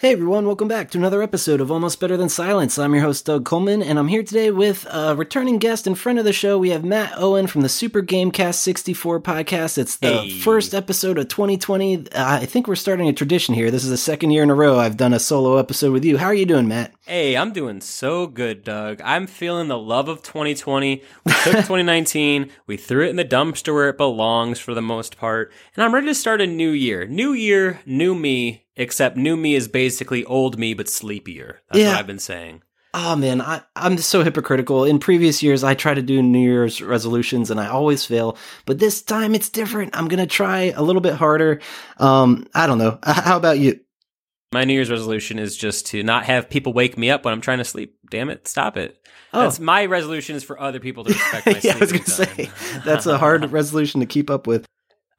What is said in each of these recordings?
Hey everyone, welcome back to another episode of Almost Better Than Silence. I'm your host Doug Coleman, and I'm here today with a returning guest in front of the show. We have Matt Owen from the Super Gamecast 64 podcast. It's the Hey. first episode of 2020. Uh, I think we're starting a tradition here. This is the second year in a row I've done a solo episode with you. How are you doing, Matt? Hey, I'm doing so good, Doug. I'm feeling the love of 2020. We took 2019, we threw it in the dumpster where it belongs for the most part, and I'm ready to start a new year. New year, new me, except new me is basically old me but sleepier. That's Yeah. what I've been saying. Oh man, I, I'm so hypocritical. In previous years, I try to do New Year's resolutions and I always fail. But this time it's different. I'm going to try a little bit harder. Um, I don't know. How about you? My New Year's resolution is just to not have people wake me up when I'm trying to sleep. Damn it, stop it. Oh. That's my resolution is for other people to respect my yeah, I was going to say that's a hard resolution to keep up with.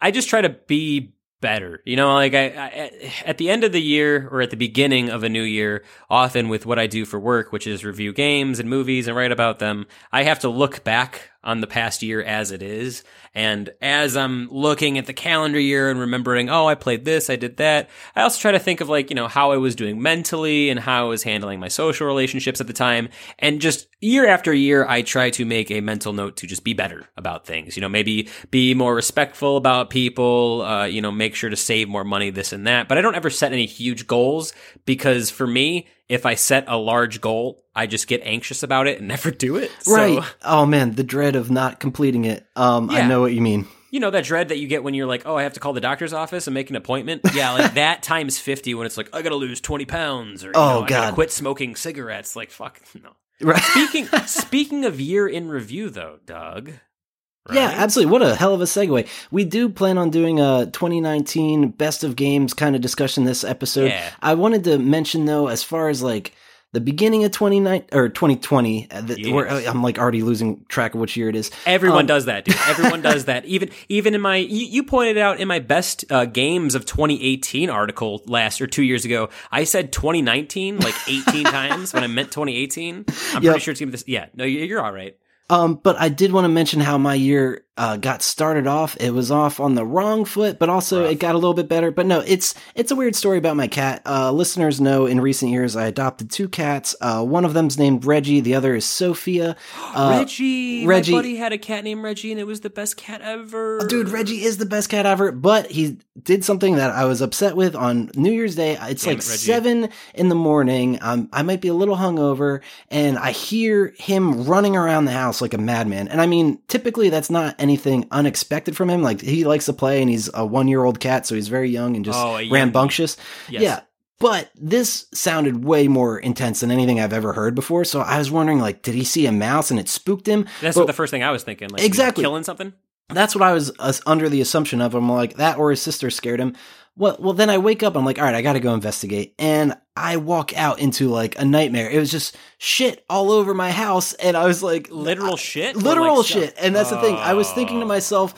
I just try to be better. You know, like I, I at the end of the year or at the beginning of a new year, often with what I do for work, which is review games and movies and write about them, I have to look back on the past year as it is. And as I'm looking at the calendar year and remembering, oh, I played this, I did that, I also try to think of like, you know, how I was doing mentally and how I was handling my social relationships at the time. And just year after year, I try to make a mental note to just be better about things. You know, maybe be more respectful about people, uh, you know, make sure to save more money, this and that. But I don't ever set any huge goals because for me, if I set a large goal, I just get anxious about it and never do it. So- Right. Oh man, the dread of not completing it. Um, I know what you mean. you know that dread that you get when you're like, oh, I have to call the doctor's office and make an appointment. Yeah, like that times fifty when it's like I gotta lose twenty pounds or Oh, know, God. quit smoking cigarettes. Like fuck no. Right. Speaking speaking of year in review though, Doug. Yeah, absolutely. What a hell of a segue. We do plan on doing a 2019 best of games kind of discussion this episode. Yeah. I wanted to mention though, as far as like the beginning of 29 or 2020, uh, the, Yes. I'm like already losing track of which year it is. Everyone Um, does that, dude. Everyone does that. Even even in my you, you pointed out in my best uh, games of 2018 article last or two years ago, I said 2019 like 18 times when I meant 2018. I'm Yep. pretty sure it's gonna be this. Yeah, no, you- you're all right. Um, but I did want to mention how my year uh, got started off. It was off on the wrong foot, but also Rough. it got a little bit better. But no, it's it's a weird story about my cat. Uh, listeners know in recent years I adopted two cats. Uh, one of them's named Reggie. The other is Sophia. Uh, Reggie, Reggie- my buddy had a cat named Reggie, and it was the best cat ever. Dude, Reggie is the best cat ever, but he did something that I was upset with on New Year's Day. It's Damn like it, seven in the morning. Um, I might be a little hungover, and I hear him running around the house like a madman. And I mean, typically that's not anything unexpected from him. Like he likes to play, and he's a one-year-old cat, so he's very young and just Oh, rambunctious. Yes. Yeah. But this sounded way more intense than anything I've ever heard before. So I was wondering, like, did he see a mouse and it spooked him? That's But- what the first thing I was thinking. Like, Exactly. killing something. That's what I was uh, under the assumption of. I'm like that, or his sister scared him. Well, well, then I wake up. I'm like, all right, I got to go investigate, and I walk out into like a nightmare. It was just shit all over my house, and I was like, Literal I- shit? Literal like, stuff? shit. And that's the thing. I was thinking to Oh. myself.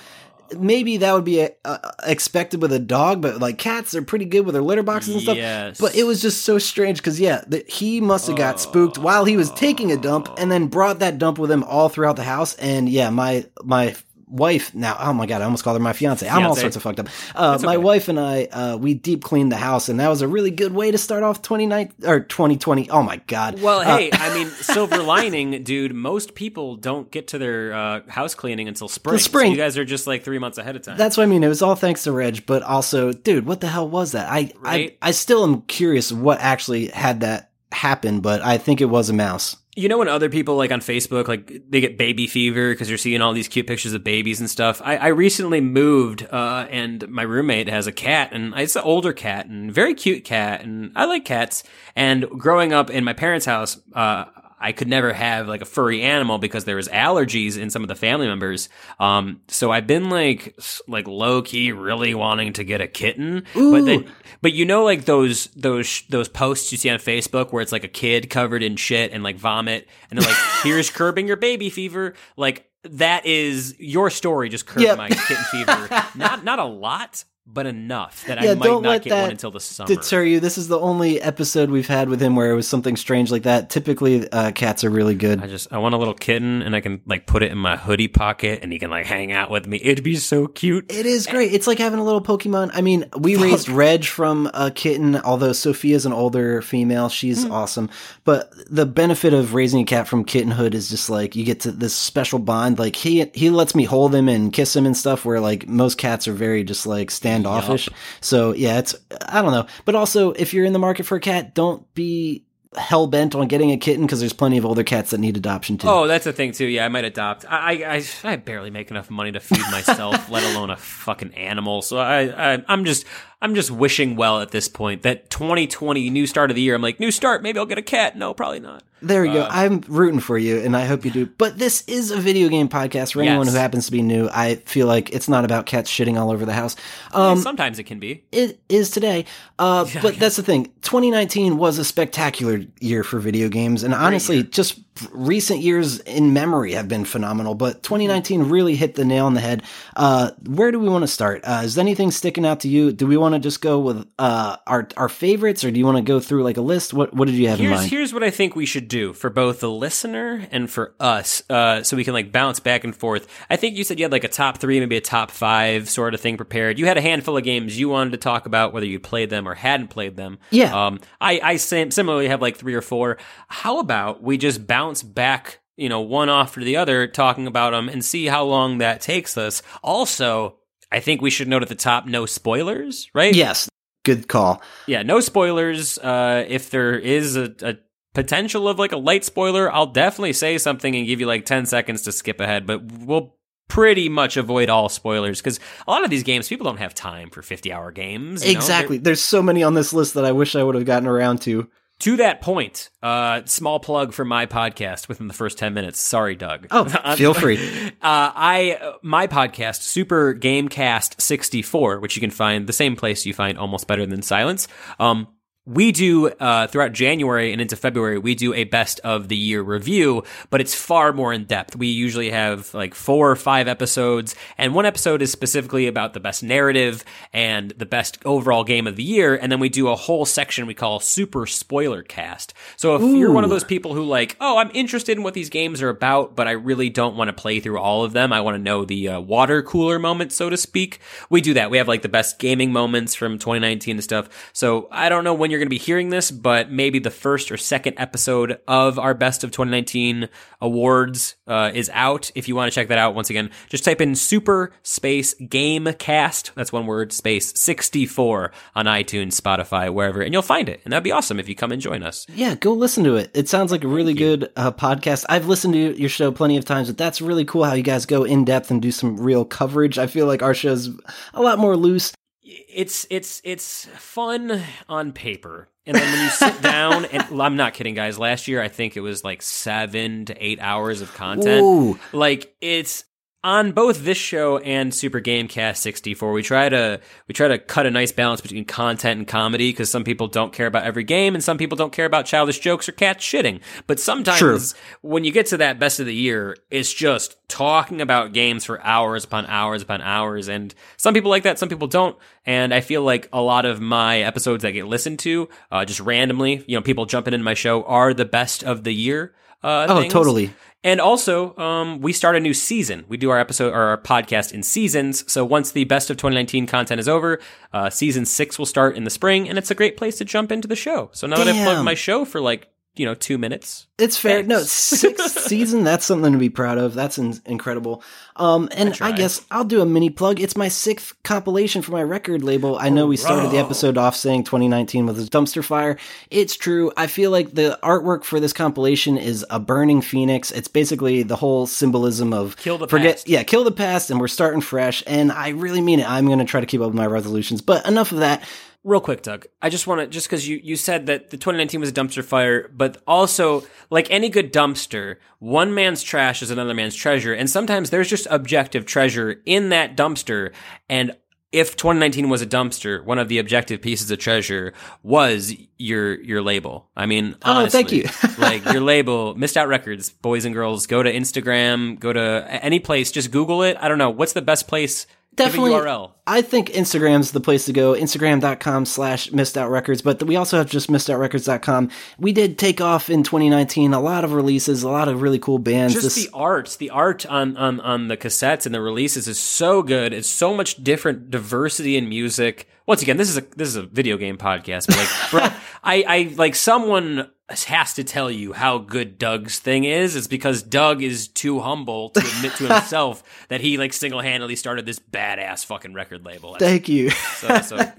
Maybe that would be uh, uh, expected with a dog, but like cats, they're pretty good with their litter boxes and stuff. Yes. But it was just so strange because yeah, the, he must have got spooked while he was taking a dump, and then brought that dump with him all throughout the house. And yeah, my my wife now, oh my god, I almost called her my fiance. I'm all sorts of fucked up. Uh, It's My okay. wife and I, uh, we deep cleaned the house, and that was a really good way to start off 2019 or 2020. Oh my god. Well, Uh, hey, I mean, silver lining, dude. Most people don't get to their uh, house cleaning until spring. So spring. you guys are just like three months ahead of time. That's what I mean. It was all thanks to Reg, but also, dude, what the hell was that? I, Right? I, I still am curious what actually had that happen, but I think it was a mouse. You know when other people like on Facebook like they get baby fever because you're seeing all these cute pictures of babies and stuff. I, I recently moved uh, and my roommate has a cat and it's an older cat and very cute cat and I like cats. And growing up in my parents' house, uh, I could never have like a furry animal because there was allergies in some of the family members. Um, so I've been like like low key really wanting to get a kitten, but then but you know like those those those posts you see on Facebook where it's like a kid covered in shit and like vomit and they're like here's curbing your baby fever like that is your story just curbed Yep. my kitten fever not not a lot but enough that Yeah, I might don't not let get that one until the summer. Deter you. This is the only episode we've had with him where it was something strange like that. Typically, uh, cats are really good. I just I want a little kitten and I can like put it in my hoodie pocket and he can like hang out with me. It'd be so cute. It is great. It's like having a little Pokemon. I mean, we raised Reg from a kitten, although Sophia's an older female. She's awesome. But the benefit of raising a cat from kittenhood is just like you get to this special bond. Like he he lets me hold him and kiss him and stuff where like most cats are very just like standoffish. So yeah, it's I don't know. But also if you're in the market for a cat, don't be hell bent on getting a kitten because there's plenty of older cats that need adoption too. Oh, that's the thing too. Yeah, I might adopt. I I, I, I barely make enough money to feed myself, let alone a fucking animal. So I, I I'm just I'm just wishing well at this point that 2020 new start of the year. I'm like new start. Maybe I'll get a cat. No, probably not. There you Uh, go. I'm rooting for you, and I hope you do. But this is a video game podcast for anyone Yes. who happens to be new. I feel like it's not about cats shitting all over the house. Um, Sometimes it can be. it is today. Uh, but that's the thing. 2019 was a spectacular year for video games, and honestly, just recent years in memory have been phenomenal. But 2019 really hit the nail on the head. Uh, where do we want to start? Uh, is anything sticking out to you? Do we want to just go with uh, our our favorites, or do you want to go through like a list? What What did you have in Here's mind? here's what I think we should do for both the listener and for us, uh, so we can like bounce back and forth. I think you said you had like a top three, maybe a top five sort of thing prepared. You had a handful of games you wanted to talk about, whether you played them or hadn't played them. Yeah. Um, I I sim- similarly have like three or four. How about we just bounce back? You know, one after the other, talking about them and see how long that takes us. Also, I think we should note at the top no spoilers, right? yes, good call. yeah, no spoilers. Uh, if there is a, a potential of like a light spoiler, I'll definitely say something and give you like 10 seconds to skip ahead, but we'll pretty much avoid all spoilers because a lot of these games, people don't have time for 50 hour games. you know? Exactly. There's so many on this list that I wish I would have gotten around to. To that point, uh, small plug for my podcast within the first 10 minutes. Sorry, Doug. Oh, feel free. Uh, I my podcast, Super Gamecast 64, which you can find the same place you find Almost Better Than Silence. Um, we do uh, throughout January and into February, we do a best of the year review, but it's far more in depth. We usually have like four or five episodes, and one episode is specifically about the best narrative and the best overall game of the year, and then we do a whole section we call Super Spoiler Cast. So if you're one of those people who like, oh, I'm interested in what these games are about, but I really don't want to play through all of them. I want to know the uh, water cooler moment, so to speak. We do that. We have like the best gaming moments from 2019 and stuff. So I don't know when you're going to be hearing this, but maybe the first or second episode of our best of 2019 awards uh, is out. If you want to check that out, once again, just type in Super Space Game Cast. That's one word, space 64 on iTunes, Spotify, wherever, and you'll find it. And that'd be awesome if you come and join us. Yeah, go listen to it. It sounds like a really good uh, podcast. I've listened to your show plenty of times, but that's really cool how you guys go in depth and do some real coverage. I feel like our show's a lot more loose. It's it's it's fun on paper. And then when you sit down and i'm not kidding guys. Last year i think it was like seven to eight hours of content. Ooh. like it's on both this show and Super Gamecast 64, we try to we try to cut a nice balance between content and comedy because some people don't care about every game and some people don't care about childish jokes or cats shitting. But sometimes True. when you get to that best of the year, it's just talking about games for hours upon hours upon hours. And some people like that, some people don't. And I feel like a lot of my episodes that get listened to, uh, just randomly, you know, people jumping into my show are the best of the year. Uh, Oh, things. totally. And also, um, we start a new season. We do our episode or our podcast in seasons. So once the best of 2019 content is over, uh, season six will start in the spring, and it's a great place to jump into the show. So now that I've plugged my show for like you know two minutes, It's fair. No, sixth season. That's something to be proud of. That's in- incredible. Um, and I, tried. guess I'll do a mini plug. It's my sixth compilation for my record label. I know we started the episode off saying 2019 was a dumpster fire. It's true. I feel like the artwork for this compilation is a burning phoenix. It's basically the whole symbolism of Kill the forget. past. Yeah, kill the past, and we're starting fresh. And I really mean it. I'm going to try to keep up with my resolutions. But enough of that. Real quick, Doug. I just want to just because you you said that the 2019 was a dumpster fire, but also like any good dumpster, one man's trash is another man's treasure, and sometimes there's just objective treasure in that dumpster. And if 2019 was a dumpster, one of the objective pieces of treasure was your your label. I mean, Oh, thank you. like your label, Missed Out Records, boys and girls, go to Instagram, go to any place, just Google it. I don't know what's the best place. Definitely. URL. I think Instagram's the place to go. Instagram.com slash missed out records, but we also have just missedoutrecords.com. We did take off in 2019, a lot of releases, a lot of really cool bands. Just This- the art, the art on, on on the cassettes and the releases is so good. It's so much different diversity in music. Once again, this is a this is a video game podcast, but like bro, I I like someone has to tell you how good Doug's thing is. It's because Doug is too humble to admit to himself that he like single handedly started this badass fucking record label. Thank you. So, so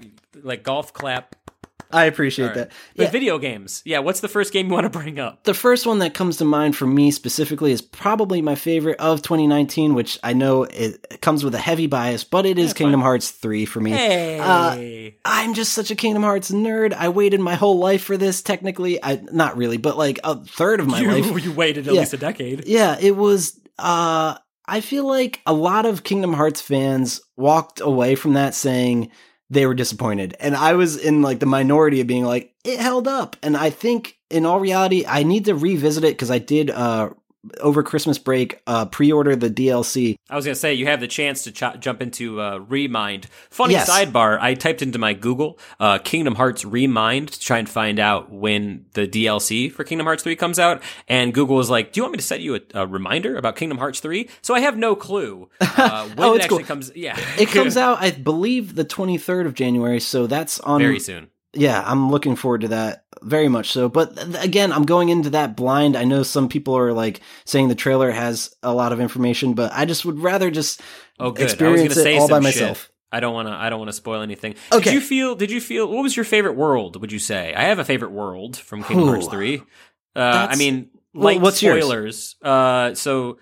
like golf clap. I appreciate right. that. But Yeah. video games, yeah. What's the first game you want to bring up? The first one that comes to mind for me specifically is probably my favorite of 2019, which I know it comes with a heavy bias, but it is Kingdom Hearts 3 for me. Hey, I'm just such a Kingdom Hearts nerd. I waited my whole life for this. Technically, I not really, but like a third of my you life. you waited at Yeah. least a decade. Yeah, it was. uh I feel like a lot of Kingdom Hearts fans walked away from that saying they were disappointed, and I was in like the minority of being like it held up. And I think in all reality, I need to revisit it because I did uh over Christmas break uh pre-order the DLC. I was gonna say you have the chance to ch- jump into uh, Remind. Funny Yes. sidebar: I typed into my Google uh, Kingdom Hearts Remind to try and find out when the DLC for Kingdom Hearts three comes out, and Google was like, "Do you want me to set you a, a reminder about Kingdom Hearts 3? So I have no clue uh, when Oh, it actually cool. comes. Yeah, It comes out, I believe, the 23rd of January, so that's on very soon. yeah, I'm looking forward to that very much so. But th- again, I'm going into that blind. I know some people are like saying the trailer has a lot of information, but I just would rather just Oh, good. I was experience it all by shit. myself. I don't want to. I don't want to spoil anything. Okay. Did you feel? Did you feel? What was your favorite world? Would you say? I have a favorite world from Kingdom Ooh. Hearts three. Uh, I mean, well, light what's yours? spoilers. Uh, so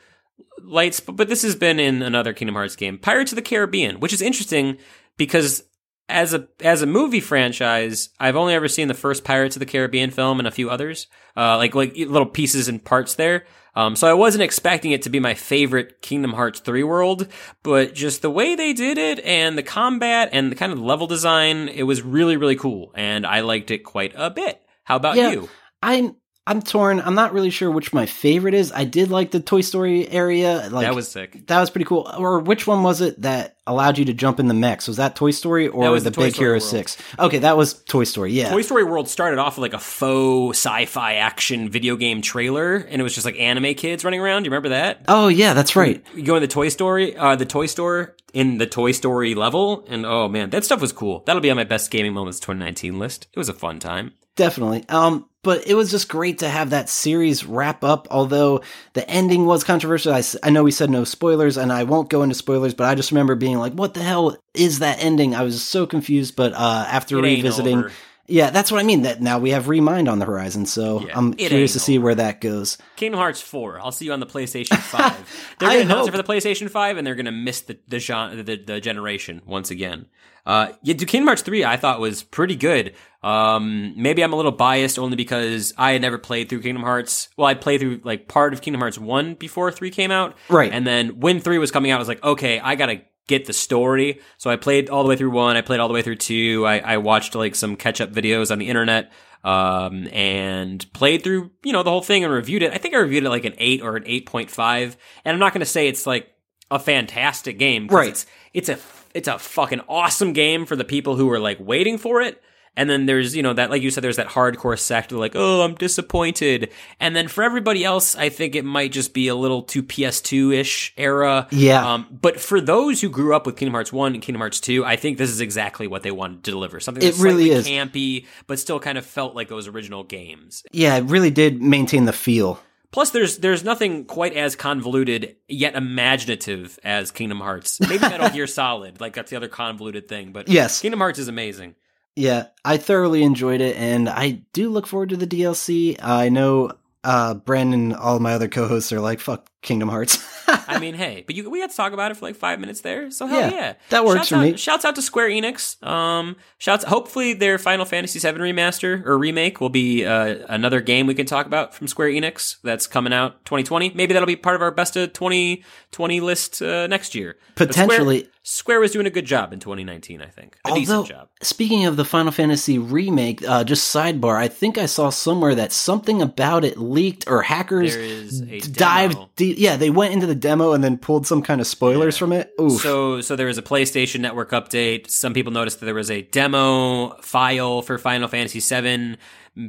lights, but this has been in another Kingdom Hearts game, Pirates of the Caribbean, which is interesting because as a as a movie franchise, I've only ever seen the first Pirates of the Caribbean film and a few others, uh, like like little pieces and parts there. Um, so I wasn't expecting it to be my favorite Kingdom Hearts 3 world, but just the way they did it and the combat and the kind of level design, it was really, really cool. And I liked it quite a bit. How about Yeah. you? I'm I'm torn. I'm not really sure which my favorite is. I did like the Toy Story area. Like that was sick. that was pretty cool. Or which one was it that allowed you to jump in the mechs? Was that Toy Story or was the, the Big Story Hero World. Six? Okay, that was Toy Story. Yeah. Toy Story World started off with like a faux sci-fi action video game trailer, and it was just like anime kids running around. You remember that? oh yeah, that's right. You go in the Toy Story, uh, the Toy Store in the Toy Story level, and oh man, that stuff was cool. That'll be on my best gaming moments 2019 list. It was a fun time. Definitely. Um, but it was just great to have that series wrap up. Although the ending was controversial, I know we said no spoilers, and I won't go into spoilers. But I just remember being like, "What the hell is that ending?" I was so confused. But uh, after It revisiting, yeah, that's what I mean. That now we have Remind on the horizon, so Yeah, I'm curious to see where that goes. Kingdom Hearts 4. I'll see you on the PlayStation 5. They're I going to announce hope. it for the PlayStation 5, and they're going to miss the the, genre, the the generation once again. Uh, yeah, Kingdom Hearts 3 I thought was pretty good. Um, maybe I'm a little biased only because I had never played through Kingdom Hearts. Well, I played through like part of Kingdom Hearts 1 before 3 came out. Right. And then when 3 was coming out, I was like, okay, I got to get the story. So I played all the way through 1, I played all the way through 2. I, I watched like some catch up videos on the internet um, and played through, you know, the whole thing and reviewed it. I think I reviewed it like an 8 or an 8.5. And I'm not going to say it's like a fantastic game. Right. It's, it's a, it's a fucking awesome game for the people who are like waiting for it. And then there's, you know, that, like you said, there's that hardcore sect of like, oh, I'm disappointed. And then for everybody else, I think it might just be a little too PS2 ish era. Yeah. Um, but for those who grew up with Kingdom Hearts 1 and Kingdom Hearts 2, I think this is exactly what they wanted to deliver. Something It really is. campy, but still kind of felt like those original games. Yeah, it really did maintain the feel. Plus, there's there's nothing quite as convoluted yet imaginative as Kingdom Hearts. Maybe Metal Gear Solid, like that's the other convoluted thing. But Yes. Kingdom Hearts is amazing. Yeah, I thoroughly enjoyed it, and I do look forward to the DLC. I know uh, Brandon and all my other co-hosts are like, "Fuck Kingdom Hearts." I mean, hey, but you, we had to talk about it for like five minutes there, so hell Yeah, yeah, that works shouts for out, me. Shouts out to Square Enix. Um, shouts. Hopefully, their Final Fantasy VII remaster or remake will be uh, another game we can talk about from Square Enix that's coming out 2020. Maybe that'll be part of our best of 2020 list uh, next year. But Square- Potentially. Square, was doing a good job in 2019. I think a Although, decent job. speaking of the Final Fantasy remake, uh, just sidebar, I think I saw somewhere that something about it leaked or hackers There is a dived deep. Yeah, they went into the demo and then pulled some kind of spoilers from it. Oof. So, so there was a PlayStation Network update. Some people noticed that there was a demo file for Final Fantasy VII.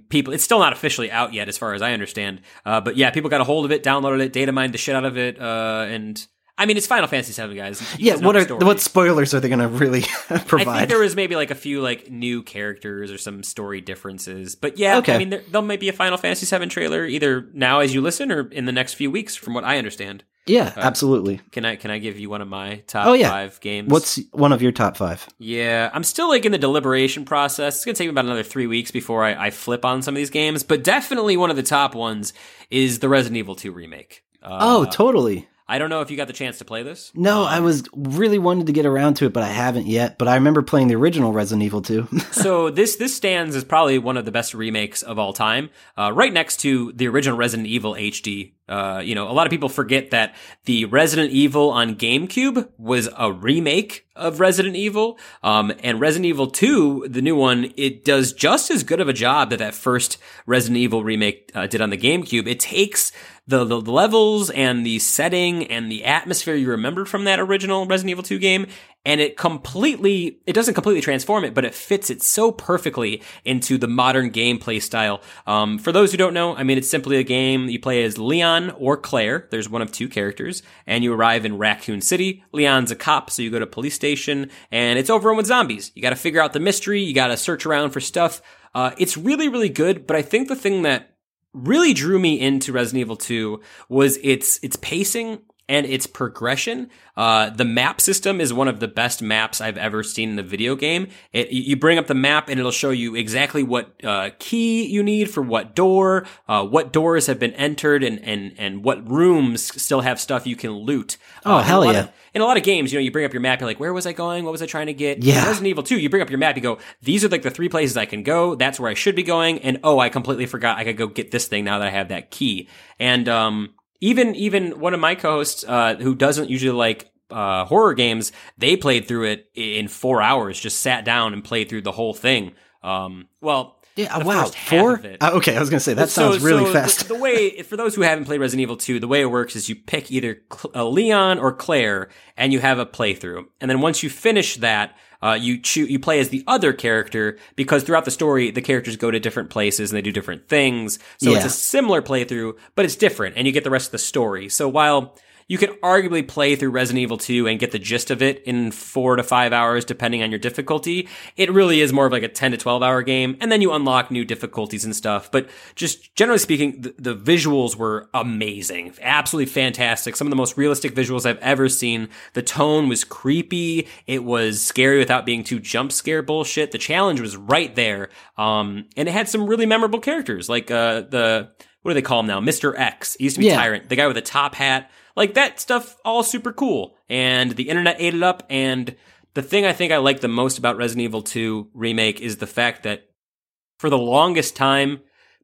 People, it's still not officially out yet, as far as I understand. Uh, but yeah, people got a hold of it, downloaded it, data mined the shit out of it, uh, and I mean, it's Final Fantasy VII, guys. You yeah, guys what are story. what spoilers are they going to really provide? I think there was maybe like a few like new characters or some story differences, but yeah, Okay. I mean, there, there'll maybe a Final Fantasy VII trailer either now as you listen or in the next few weeks, from what I understand. yeah, absolutely. Can I can I give you one of my top Oh, yeah. five games? What's one of your top five? Yeah, I'm still like in the deliberation process. It's gonna take me about another three weeks before I, I flip on some of these games, but definitely one of the top ones is the Resident Evil 2 remake. Uh, oh, totally. I don't know if you got the chance to play this. No, I was really wanted to get around to it, but I haven't yet. But I remember playing the original Resident Evil 2. so this this stands as probably one of the best remakes of all time, uh, right next to the original Resident Evil HD. Uh, you know, a lot of people forget that the Resident Evil on GameCube was a remake of Resident Evil, um, and Resident Evil 2, the new one, it does just as good of a job that that first Resident Evil remake uh, did on the GameCube. It takes the, the levels and the setting and the atmosphere you remembered from that original Resident Evil 2 game and it completely it doesn't completely transform it but it fits it so perfectly into the modern gameplay style. Um, for those who don't know i mean it's simply a game you play as leon or claire. There's one of two characters. And you arrive in raccoon city. Leon's a cop so you go to police station and it's overrun with zombies. You got to figure out the mystery. You got to search around for stuff. Uh, it's really really good but i think the thing that really drew me into Resident Evil 2 was its its pacing and its progression. Uh, the map system is one of the best maps I've ever seen in a video game. It, you bring up the map and it'll show you exactly what uh, key you need for what door, uh, what doors have been entered, and and and what rooms still have stuff you can loot. Oh, Uh, hell yeah. of- in a lot of games, you know, you bring up your map, you're like, where was I going? What was I trying to get? Yeah. In Resident Evil 2, you bring up your map, you go, these are like the three places I can go. That's where I should be going. And oh, I completely forgot I could go get this thing now that I have that key. And, um, even, even one of my co-hosts, uh, who doesn't usually like, uh, horror games, they played through it in four hours, just sat down and played through the whole thing. Um, well, yeah, wow. Four? of it. Uh, okay, I was going to say, that So- sounds really so fast. The, the way, for those who haven't played Resident Evil 2, the way it works is you pick either Cl- uh, Leon or Claire, and you have a playthrough. And then once you finish that, uh, you choose, you play as the other character because throughout the story, the characters go to different places and they do different things. So it's a similar playthrough, but it's different, and you get the rest of the story. So while you can arguably play through Resident Evil 2 and get the gist of it in four to five hours, depending on your difficulty. It really is more of like a 10 to 12 hour game. And then you unlock new difficulties and stuff. But just generally speaking, the, the visuals were amazing. Absolutely fantastic. Some of the most realistic visuals I've ever seen. The tone was creepy. It was scary without being too jump scare bullshit. The challenge was right there. Um, and it had some really memorable characters like, uh, the, what do they call him now? Mr. X. He used to be Yeah. Tyrant, the guy with the top hat. Like that stuff, all super cool. And the internet ate it up. And the thing I think I like the most about Resident Evil 2 remake is the fact that for the longest time,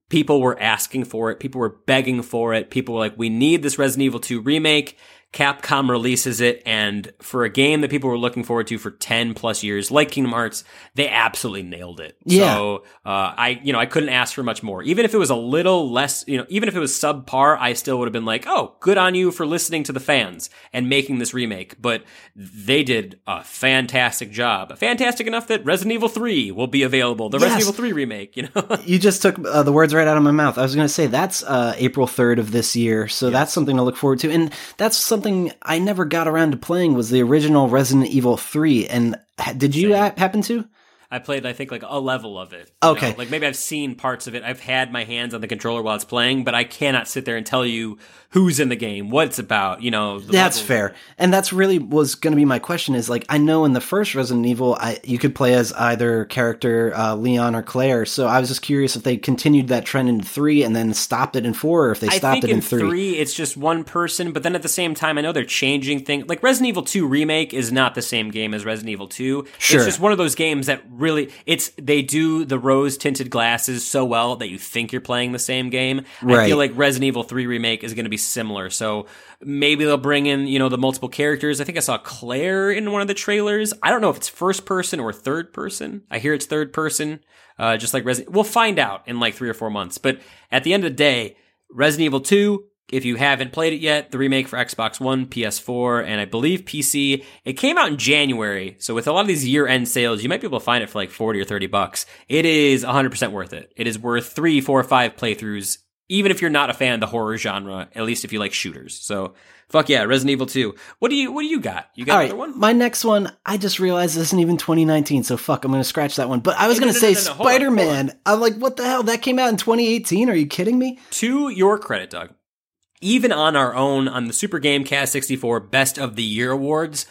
people were asking for it. People were begging for it. People were like, we need this Resident Evil 2 remake. Capcom releases it. And for a game that people were looking forward to for 10 plus years, like Kingdom Hearts, they absolutely nailed it. Yeah. So, uh, I, you know, I couldn't ask for much more. Even if it was a little less, you know, even if it was subpar, I still would have been like, oh, good on you for listening to the fans and making this remake. But they did a fantastic job. Fantastic enough that Resident Evil 3 will be available. The Resident Evil 3 remake, you know? You just took uh, the words right out of my mouth. I was going to say that's uh, April 3rd of this year, so that's something to look forward to. And that's something I never got around to playing was the original Resident Evil 3. And did you Same. happen to? I played, I think, like a level of it. Okay. know? Like maybe I've seen parts of it. I've had my hands on the controller while it's playing, but I cannot sit there and tell you who's in the game, what it's about, you know. That's levels. fair. And that's really was going to be my question is like I know in the first Resident Evil I you could play as either character uh, Leon or Claire. So I was just curious if they continued that trend in 3 and then stopped it in 4 or if they stopped it in, in 3. it's just one person, but then at the same time, I know they're changing things. Like Resident Evil 2 Remake is not the same game as Resident Evil 2. Sure. It's just one of those games that really, it's, they do the rose tinted glasses so well that you think you're playing the same game. I feel like Resident Evil 3 Remake is going to be similar. So maybe they'll bring in, you know, the multiple characters. I think I saw Claire in one of the trailers. I don't know if it's first person or third person. I hear it's third person, uh, just like Resident. We'll find out in like three or four months. But at the end of the day, Resident Evil 2, If you haven't played it yet, the remake for Xbox One, PS4, and I believe PC, it came out in January. So with a lot of these year end sales, you might be able to find it for like 40 or 30 bucks. It is 100% worth it. It is worth three, four, five playthroughs, even if you're not a fan of the horror genre, at least if you like shooters. So fuck yeah, Resident Evil 2. What do you, what do you got? You got All another right, one? my next one, I just realized this isn't even 2019, so fuck, I'm going to scratch that one. But I was Hey, going to no, say no, no, hold on, Spider hold Man. I'm like, what the hell? That came out in 2018? Are you kidding me? to your credit, Doug, even on our own on the Super Gamecast 64 Best of the Year awards,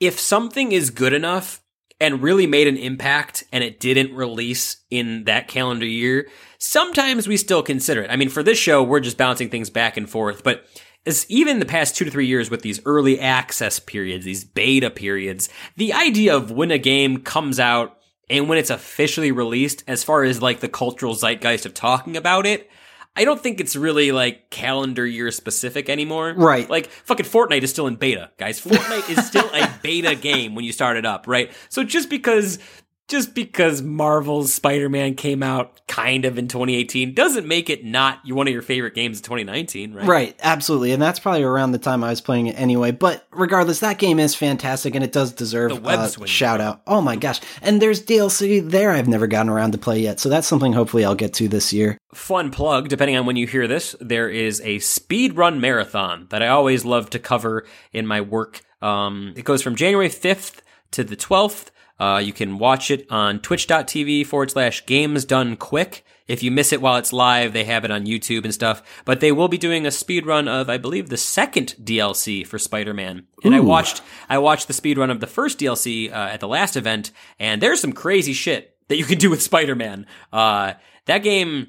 if something is good enough and really made an impact and it didn't release in that calendar year, sometimes we still consider it. I mean, for this show, we're just bouncing things back and forth, but as even the past two to three years with these early access periods, these beta periods, the idea of when a game comes out and when it's officially released, as far as like the cultural zeitgeist of talking about it, I don't think it's really like calendar year specific anymore. Right. Like fucking Fortnite is still in beta, guys. Fortnite is still a beta game when you start it up, right? So just because just because Marvel's Spider-Man came out kind of in 2018 doesn't make it not one of your favorite games of 2019, right? Right, absolutely. And that's probably around the time I was playing it anyway. But regardless, that game is fantastic and it does deserve a swing. shout out. Oh my gosh. And there's DLC there I've never gotten around to play yet. So that's something hopefully I'll get to this year. Fun plug, depending on when you hear this, there is a speed run marathon that I always love to cover in my work. Um, it goes from January 5th to the 12th. Uh, you can watch it on twitch.tv forward slash games done quick. If you miss it while it's live, they have it on YouTube and stuff. But they will be doing a speed run of, I believe, the second DLC for Spider-Man. And I watched, I watched the speed run of the first DLC uh, at the last event, and there's some crazy shit that you can do with Spider-Man. Uh, that game,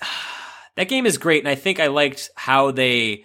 that game is great, and I think I liked how they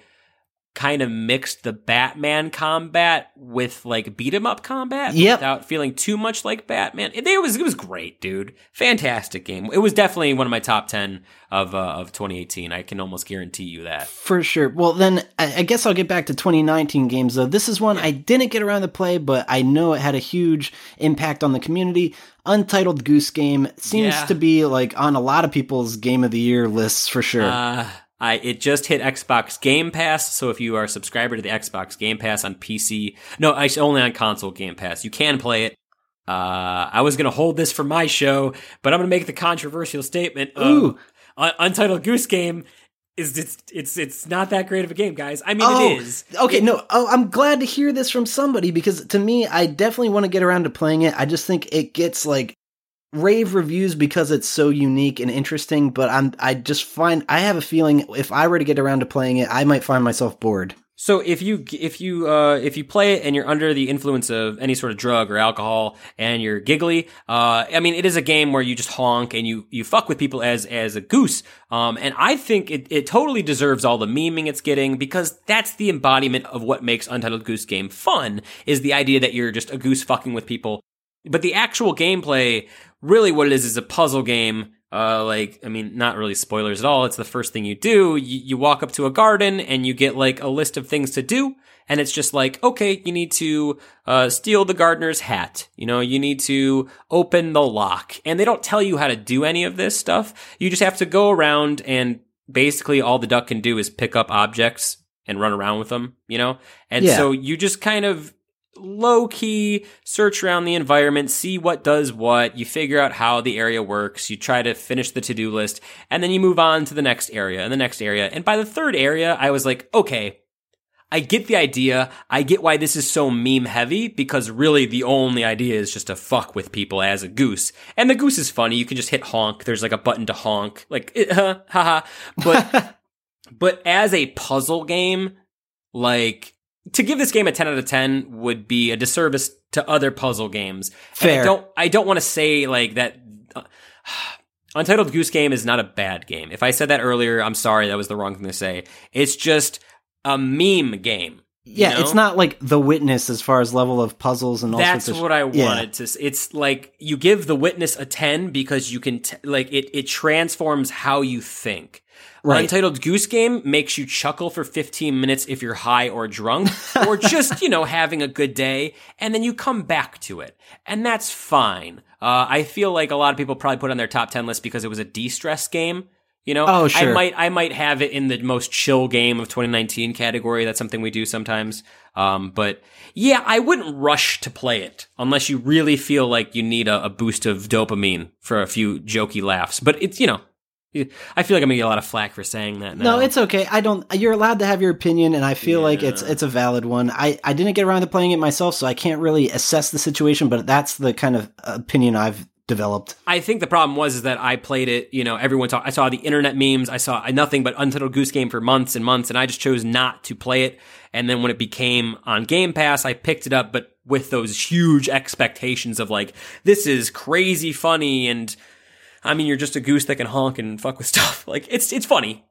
kind of mixed the Batman combat with like beat 'em up combat Yep. without feeling too much like Batman. It, it was it was great, dude. Fantastic game. It was definitely one of my top ten of uh, of 2018. I can almost guarantee you that. For sure. Well, then I, I guess I'll get back to 2019 games, though. This is one I didn't get around to play, but I know it had a huge impact on the community. Untitled Goose Game seems Yeah. to be like on a lot of people's Game of the Year lists for sure. Uh, I it just hit Xbox Game Pass, so if you are a subscriber to the Xbox Game Pass on PC, no, it's only on console Game Pass. You can play it. Uh, I was gonna hold this for my show, but I'm gonna make the controversial statement. Of, Ooh. Un- Untitled Goose Game is it's it's it's not that great of a game, guys. I mean, Oh, it is. Okay, no, oh, I'm glad to hear this from somebody because to me, I definitely want to get around to playing it. I just think it gets like rave reviews because it's so unique and interesting. But I'm, I just find I have a feeling if I were to get around to playing it, I might find myself bored. So if you if you uh, if you play it and you're under the influence of any sort of drug or alcohol and you're giggly, uh, I mean it is a game where you just honk and you you fuck with people as as a goose. Um, and I think it, it totally deserves all the memeing it's getting because that's the embodiment of what makes Untitled Goose Game fun is the idea that you're just a goose fucking with people. But the actual gameplay, really what it is is a puzzle game uh, like, I mean, not really spoilers at all. It's the first thing you do. You, you walk up to a garden and you get like a list of things to do. And it's just like, okay, you need to, uh, steal the gardener's hat. You know, you need to open the lock. And they don't tell you how to do any of this stuff. You just have to go around and basically all the duck can do is pick up objects and run around with them, you know? And Yeah. so you just kind of low key search around the environment, see what does what, you figure out how the area works, you try to finish the to do list, and then you move on to the next area and the next area. And by the third area, I was like, okay, I get the idea. I get why this is so meme heavy because really the only idea is just to fuck with people as a goose. And the goose is funny. You can just hit honk. There's like a button to honk. Like, huh, haha. But, but as a puzzle game, like, to give this game a 10 out of 10 would be a disservice to other puzzle games. And Fair. I don't, I don't want to say like that. uh, Untitled Goose Game is not a bad game. If I said that earlier, I'm sorry. That was the wrong thing to say. It's just a meme game. you Yeah, know? it's not like The Witness as far as level of puzzles and all That's sorts of. what I yeah. wanted to. s- It's like you give the witness a ten because you can t- like it. It transforms how you think. Right. Untitled Goose Game makes you chuckle for 15 minutes if you're high or drunk, or just, you know, having a good day, and then you come back to it. And that's fine. Uh, I feel like a lot of people probably put it on their top 10 list because it was a de-stress game. You know, Oh, sure. I might I might have it in the most chill game of 2019 category. That's something we do sometimes. Um, but yeah, I wouldn't rush to play it unless you really feel like you need a, a boost of dopamine for a few jokey laughs. But it's you know, I feel like I'm gonna get a lot of flack for saying that. Now. No, it's okay. I don't. You're allowed to have your opinion, and I feel like it's it's a valid one. I I didn't get around to playing it myself, so I can't really assess the situation. But that's the kind of opinion I've developed. I think the problem was is that I played it. You know, everyone talk, I saw the internet memes. I saw nothing but Untitled Goose Game for months and months, and I just chose not to play it. And then when it became on Game Pass, I picked it up, but with those huge expectations of like, this is crazy funny, and I mean, you're just a goose that can honk and fuck with stuff. Like, it's it's funny,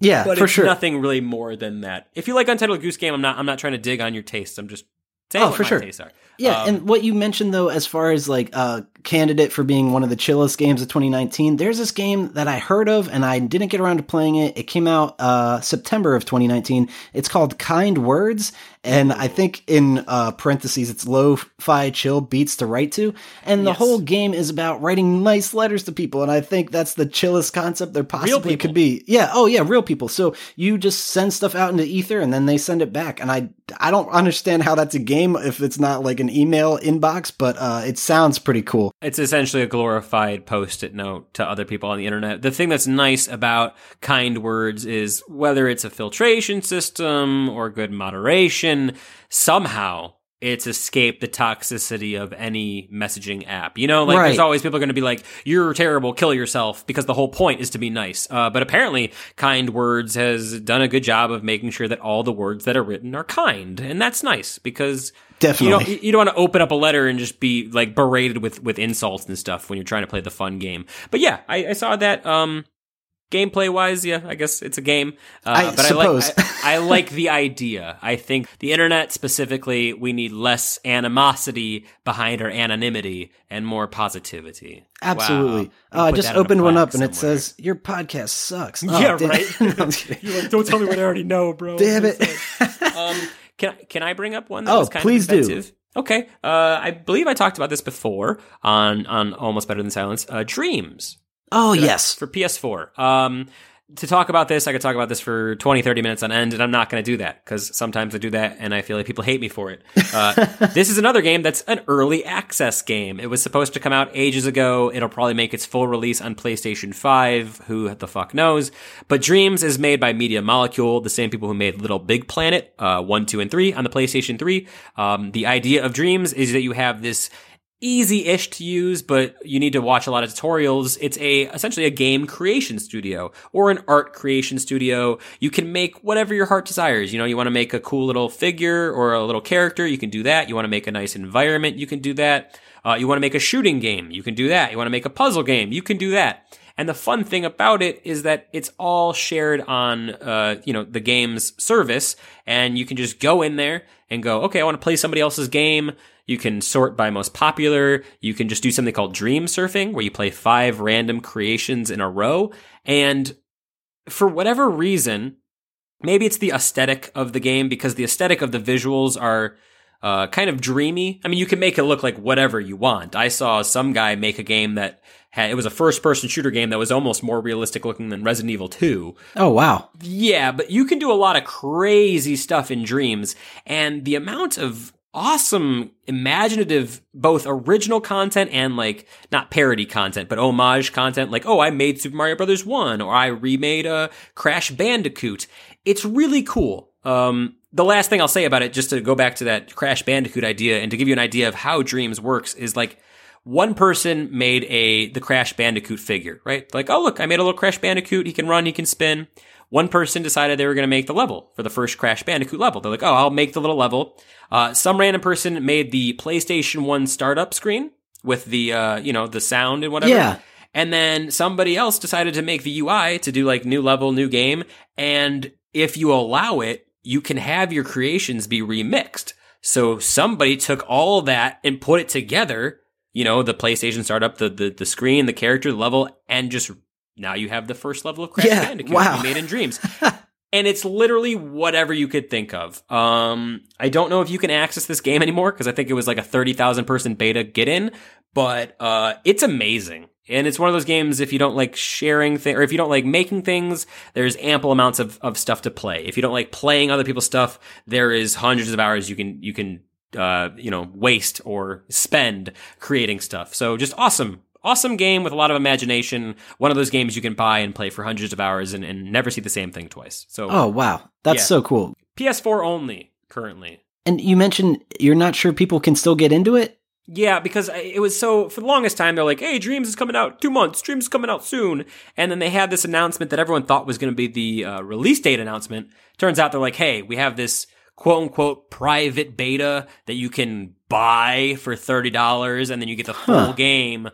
Yeah, but for it's sure. nothing really more than that. If you like Untitled Goose Game, I'm not I'm not trying to dig on your tastes. I'm just saying Oh, what for sure. tastes are. Yeah, Um, and what you mentioned though, as far as like a candidate for being one of the chillest games of 2019, there's this game that I heard of and I didn't get around to playing it. It came out uh, September of 2019. It's called Kind Words, and I think in uh, parentheses it's lo-fi chill beats to write to, and the Yes. whole game is about writing nice letters to people, and I think that's the chillest concept there possibly could be. Yeah, oh yeah, real people. So you just send stuff out into ether and then they send it back, and I I don't understand how that's a game if it's not like an email inbox, but uh, it sounds pretty cool. It's essentially a glorified post-it note to other people on the internet. The thing that's nice about kind words is whether it's a filtration system or good moderation, somehow it's escaped the toxicity of any messaging app. You know, like Right. there's always people are going to be like, "You're terrible, kill yourself," because the whole point is to be nice. Uh, but apparently, Kind Words has done a good job of making sure that all the words that are written are kind, and that's nice because Definitely. you don't you don't want to open up a letter and just be like berated with with insults and stuff when you're trying to play the fun game. But yeah, I, I saw that. Um, gameplay wise, yeah, I guess it's a game. Uh, I but suppose. I like I, I like the idea. I think the internet specifically, we need less animosity behind our anonymity and more positivity. Absolutely. Wow. Uh, I just that on a opened one up and it says your podcast sucks. Yeah, damn- right. No, I'm just kidding. You're like, don't tell me what I already know, bro. Damn it. um, can I- can I bring up one? That Oh, was kind please of do. Okay, uh, I believe I talked about this before on on Almost Better Than Silence. Uh, Dreams oh yes. for PS4. Um, to talk about this, I could talk about this for 20, 30 minutes on end, and I'm not going to do that because sometimes I do that and I feel like people hate me for it. Uh, this is another game that's an early access game. It was supposed to come out ages ago. It'll probably make its full release on PlayStation 5. Who the fuck knows? But Dreams is made by Media Molecule, the same people who made Little Big Planet, uh, 1, 2, and 3 on the PlayStation 3. Um, the idea of Dreams is that you have this easy-ish to use, but you need to watch a lot of tutorials. It's a essentially a game creation studio or an art creation studio. You can make whatever your heart desires. You know, you want to make a cool little figure or a little character, you can do that. You want to make a nice environment, you can do that. Uh, you want to make a shooting game, you can do that. You want to make a puzzle game, you can do that. And the fun thing about it is that it's all shared on, uh, you know, the game's service, and you can just go in there and go, okay, I want to play somebody else's game. You can sort by most popular. You can just do something called dream surfing, where you play five random creations in a row. And for whatever reason, maybe it's the aesthetic of the game because the aesthetic of the visuals are uh, kind of dreamy. I mean, you can make it look like whatever you want. I saw some guy make a game that had, it was a first person shooter game that was almost more realistic looking than Resident Evil 2. Oh wow. Yeah, but you can do a lot of crazy stuff in dreams, and the amount of awesome, imaginative, both original content and like not parody content, but homage content, like, oh, I made Super Mario Brothers 1, or I remade a Crash Bandicoot. It's really cool. Um, the last thing I'll say about it, just to go back to that Crash Bandicoot idea and to give you an idea of how Dreams works, is like, one person made a the Crash Bandicoot figure, right? Like, oh look, I made a little Crash Bandicoot. He can run, he can spin. One person decided they were going to make the level for the first Crash Bandicoot level. They're like, oh, I'll make the little level. Uh, some random person made the PlayStation One startup screen with the uh, you know the sound and whatever. Yeah. And then somebody else decided to make the UI to do like new level, new game. And if you allow it, you can have your creations be remixed. So somebody took all that and put it together, you know, the PlayStation startup, the, the, the screen, the character, the level, and just now you have the first level of Crash Yeah, Bandicoot wow. you made in Dreams. and it's literally whatever you could think of. Um, I don't know if you can access this game anymore because I think it was like a 30,000 person beta get in, but, uh, it's amazing. And it's one of those games, if you don't like sharing things, or if you don't like making things, there's ample amounts of, of stuff to play. If you don't like playing other people's stuff, there is hundreds of hours you can, you can, uh, you know, waste or spend creating stuff. So just awesome. Awesome game with a lot of imagination. One of those games you can buy and play for hundreds of hours and, and never see the same thing twice. So, Oh, wow. That's Yeah. so cool. PS4 only currently. And you mentioned you're not sure people can still get into it? Yeah, because it was so for the longest time they're like, "Hey, Dreams is coming out two months. Dreams is coming out soon," and then they had this announcement that everyone thought was going to be the uh, release date announcement. Turns out they're like, "Hey, we have this quote unquote private beta that you can buy for thirty dollars, and then you get the full Huh. game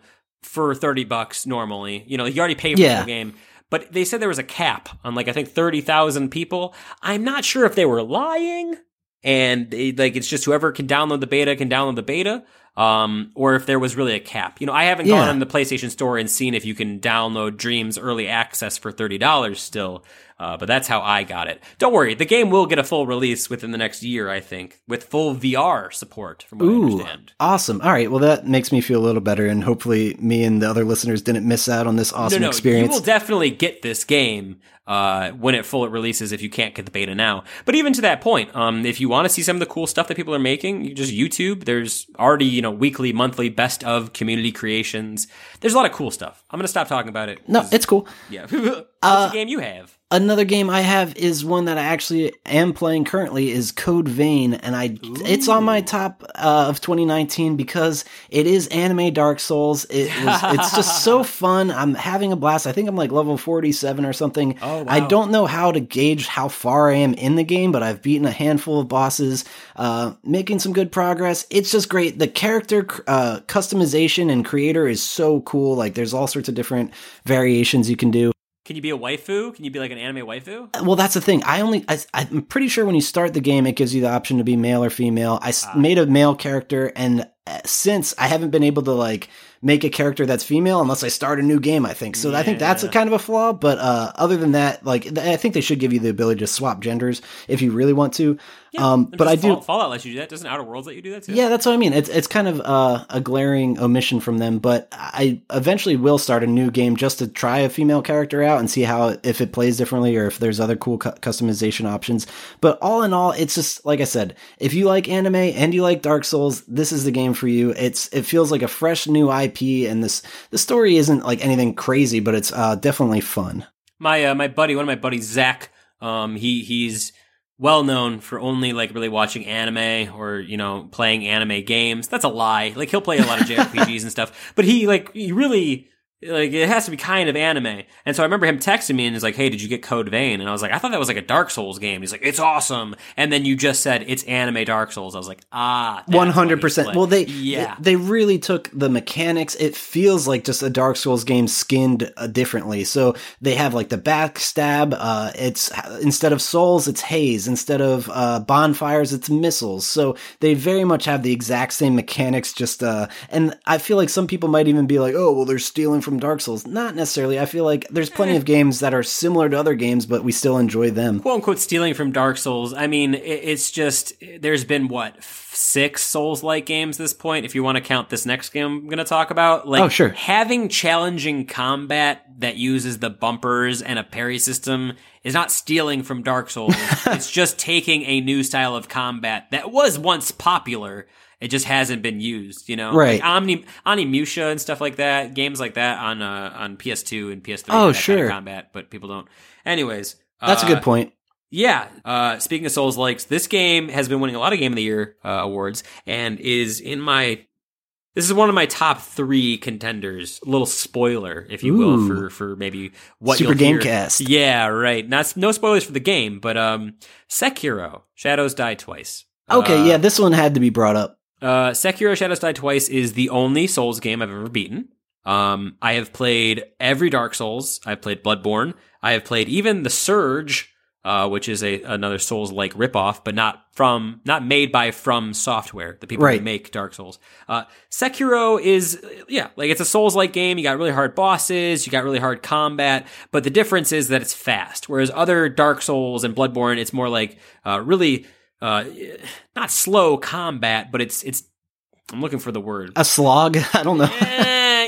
for thirty bucks normally. You know, you already pay for Yeah. the game." But they said there was a cap on like I think thirty thousand people. I'm not sure if they were lying and they, like it's just whoever can download the beta can download the beta um, or if there was really a cap. You know, I haven't Yeah. gone on the PlayStation Store and seen if you can download Dreams Early Access for thirty dollars still, uh, but that's how I got it. Don't worry, the game will get a full release within the next year, I think, with full VR support. From what I understand. awesome. All right. Well, that makes me feel a little better. And hopefully, me and the other listeners didn't miss out on this awesome no, no, experience. you will definitely get this game uh, when it full it releases if you can't get the beta now. But even to that point, um, if you want to see some of the cool stuff that people are making, you just YouTube. There's already you know weekly, monthly best of community creations. There's a lot of cool stuff. I'm gonna stop talking about it. No, it's cool. yeah. What's Uh, game you have? Another game I have is one that I actually am playing currently is Code Vein, and I it's on my top uh, of 2019 because it is anime Dark Souls. It was it's just so fun. I'm having a blast. I think I'm like level 47 or something. Oh, I wow. don't know how to gauge how far I am in the game, but I've beaten a handful of bosses, uh, making some good progress. It's just great. The character uh, customization and creator is so cool. Like there's all sorts of different variations you can do. Can you be a waifu? Can you be like an anime waifu? Well, that's the thing. I only, I, I'm pretty sure when you start the game, it gives you the option to be male or female. I Ah. made a male character, and uh, since I haven't been able to like make a character that's female unless I start a new game, I think. So I think that's a kind of a flaw. But uh, other than that, like I think they should give you the ability to swap genders if you really want to. um, but I do. Fall- Fallout lets you do that. Doesn't Outer Worlds let you do that too? Yeah, that's what I mean. It's it's kind of uh, a glaring omission from them, but I eventually will start a new game just to try a female character out and see how if it plays differently or if there's other cool cu- customization options. But all in all, it's just like I said, if you like anime and you like Dark Souls, this is the game for you. It's it feels like a fresh new IP, and this the story isn't like anything crazy, but it's uh, definitely fun. my uh, my buddy, one of my buddies, Zach. Um, he he's well known for only like really watching anime or you know playing anime games. That's a lie. Like he'll play a lot of JRPGs and stuff, but he like he really like it has to be kind of anime. And so I remember him texting me and he's like, "Hey, did you get Code Vein?" And I was like, "I thought that was like a Dark Souls game." He's like, "It's awesome." And then you just said it's anime Dark Souls. I was like, "Ah, that's One why hundred he's percent. Well, they yeah. they really took the mechanics. It feels like just a Dark Souls game skinned uh, differently. So they have like the backstab. Uh, it's instead of souls, it's haze. Instead of uh, bonfires, it's mistles. So they very much have the exact same mechanics. Just uh, and I feel like some people might even be like, oh, well, they're stealing from Dark Souls. Not necessarily. I feel like there's plenty of games that are similar to other games, but we still enjoy them. quote unquote stealing from Dark Souls. I mean, it's just there's been what six Souls like games this point. If you want to count this next game I'm going to talk about, like Oh, sure. having challenging combat that uses the bumpers and a parry system is not stealing from Dark Souls. it's just taking a new style of combat that was once popular. It just hasn't been used, you know. Right. Like Omni Onimusha and stuff like that. Games like that on uh, on PS2 and PS3. Oh, that kind of sure. combat, but people don't. Anyways, That's a uh, good point. Yeah. Uh, speaking of Souls likes, this game has been winning a lot of Game of the Year uh, awards and is in my. This is one of my top three contenders. A little spoiler, if you will, Ooh. for for maybe what Super you'll hear. Gamecast. Yeah, right. Not no spoilers for the game, but um, Sekiro: Shadows Die Twice. Okay, Uh, yeah, this one had to be brought up. uh, Sekiro Shadows Die Twice is the only Souls game I've ever beaten. Um, I have played every Dark Souls. I've played Bloodborne. I have played even the Surge, uh, which is a another Souls like ripoff, but not from not made by From Software, the people Right. who make Dark Souls. Uh, Sekiro is yeah, like it's a Souls like game. You got really hard bosses, you got really hard combat, but the difference is that it's fast. Whereas other Dark Souls and Bloodborne, it's more like uh, really uh, not slow combat, but it's it's. I'm looking for the word. A slog? I don't know.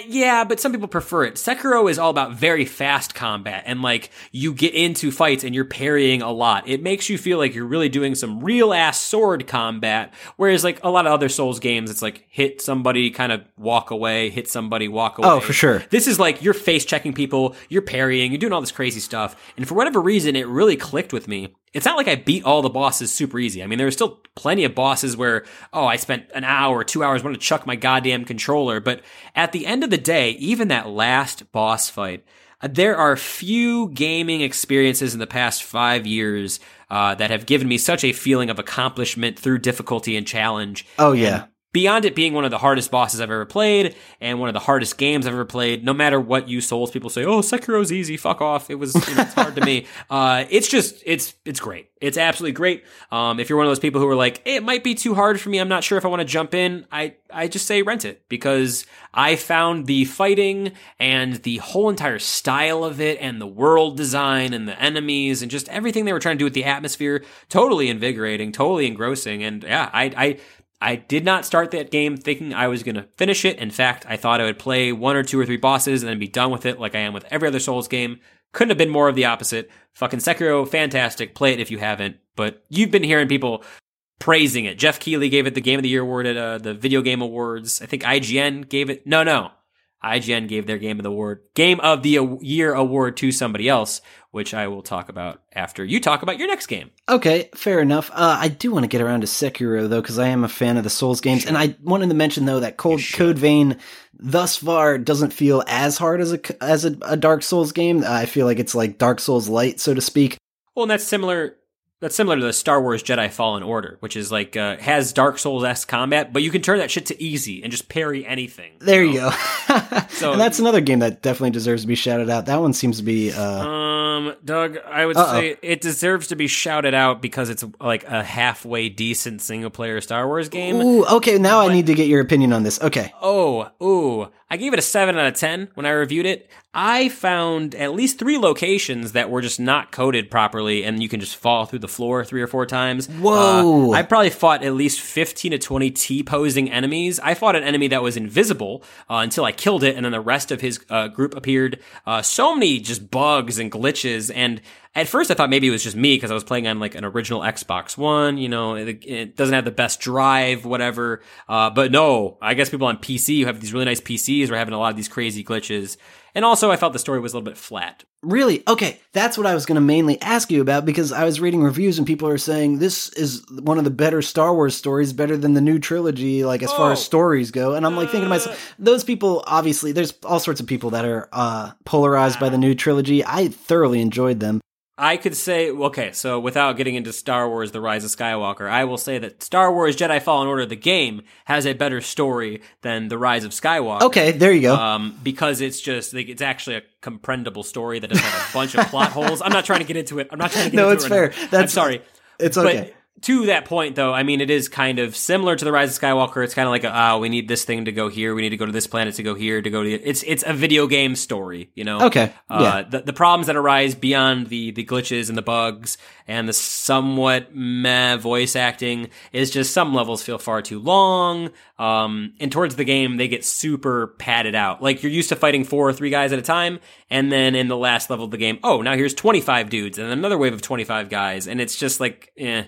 Yeah, but some people prefer it. Sekiro is all about very fast combat and like you get into fights and you're parrying a lot. It makes you feel like you're really doing some real ass sword combat. Whereas like a lot of other Souls games, it's like hit somebody, kind of walk away, hit somebody, walk oh, away. Oh, for sure. This is like you're face checking people, you're parrying, you're doing all this crazy stuff. And for whatever reason, it really clicked with me. It's not like I beat all the bosses super easy. I mean, there were still plenty of bosses where, oh, I spent an hour, two hours, want to chuck my goddamn controller. But at the end of the day, even that last boss fight, uh, there are few gaming experiences in the past five years uh, that have given me such a feeling of accomplishment through difficulty and challenge. Oh yeah. And beyond it being one of the hardest bosses I've ever played and one of the hardest games I've ever played, no matter what you Souls people say, oh, Sekiro's easy, fuck off. It was, you know, it's hard to me. Uh, it's just, it's, it's great. It's absolutely great. Um, if you're one of those people who are like, it might be too hard for me, I'm not sure if I want to jump in, I, I just say rent it because I found the fighting and the whole entire style of it and the world design and the enemies and just everything they were trying to do with the atmosphere totally invigorating, totally engrossing. And yeah, I, I, I did not start that game thinking I was going to finish it. In fact, I thought I would play one or two or three bosses and then be done with it like I am with every other Souls game. Couldn't have been more of the opposite. Fucking Sekiro, fantastic. Play it if you haven't. But you've been hearing people praising it. Geoff Keighley gave it the Game of the Year award at uh, the Video Game Awards. I think IGN gave it. No, no. IGN gave their Game of the Award, Game of the Year award to somebody else, which I will talk about after you talk about your next game. Okay, fair enough. Uh, I do want to get around to Sekiro though, because I am a fan of the Souls games, and I wanted to mention though that Cold Code Vein thus far doesn't feel as hard as a as a, a Dark Souls game. I feel like it's like Dark Souls light, so to speak. Well, and that's similar that's similar to the Star Wars Jedi Fallen Order, which is like uh, has Dark Souls esque combat, but you can turn that shit to easy and just parry anything. There you, know? you go. so, and that's another game that definitely deserves to be shouted out. That one seems to be. Uh, um, Doug, I would uh-oh. say it deserves to be shouted out because it's like a halfway decent single player Star Wars game. Ooh, okay. Now but, I need to get your opinion on this. Okay. Oh, ooh. I gave it a 7 out of 10 when I reviewed it. I found at least three locations that were just not coded properly, and you can just fall through the floor three or four times. Whoa! Uh, I probably fought at least fifteen to twenty T posing enemies. I fought an enemy that was invisible uh, until I killed it, and then the rest of his uh, group appeared. Uh, so many just bugs and glitches, and at first I thought maybe it was just me because I was playing on like an original Xbox One. You know, it, it doesn't have the best drive, whatever. Uh, but no, I guess people on PC who have these really nice PCs were having a lot of these crazy glitches. And also, I felt the story was a little bit flat. Really? Okay, that's what I was going to mainly ask you about because I was reading reviews and people are saying this is one of the better Star Wars stories, better than the new trilogy, like as oh. far as oh. stories go. And I'm like thinking to myself, uh. those people obviously, there's all sorts of people that are uh, polarized by the new trilogy. I thoroughly enjoyed them. I could say, okay, so without getting into Star Wars The Rise of Skywalker, I will say that Star Wars Jedi Fallen Order, the game, has a better story than The Rise of Skywalker. Okay, there you go. Um, because it's just, like, it's actually a comprehendable story that doesn't have a bunch of plot holes. I'm not trying to get into it. I'm not trying to get no, into it. No, it's fair. That's, I'm sorry. It's okay. To that point, though, I mean, it is kind of similar to the Rise of Skywalker. It's kind of like, ah, oh, we need this thing to go here. We need to go to this planet to go here to go to. It's it's a video game story, you know. Okay. Uh, yeah. The, the problems that arise beyond the the glitches and the bugs and the somewhat meh voice acting is just some levels feel far too long. Um, and towards the game, they get super padded out. Like you're used to fighting four or three guys at a time, and then in the last level of the game, oh, now here's 25 dudes and another wave of 25 guys, and it's just like, eh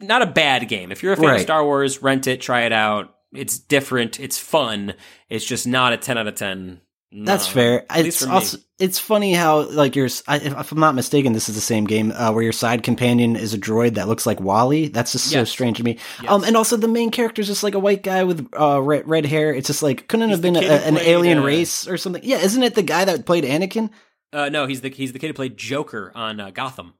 not a bad game. If you're a fan right. of Star Wars, rent it, try it out. It's different. It's fun. It's just not a 10 out of 10. No, That's fair. It's also it's funny how like your I, if I'm not mistaken, this is the same game uh, where your side companion is a droid that looks like WALL-E. That's just yes. so strange to me. Yes. Um, and also the main character is just like a white guy with uh, red, red hair. It's just like couldn't he's have been a, an alien uh, race or something. Yeah, isn't it the guy that played Anakin? Uh, no, he's the he's the kid who played Joker on uh, Gotham.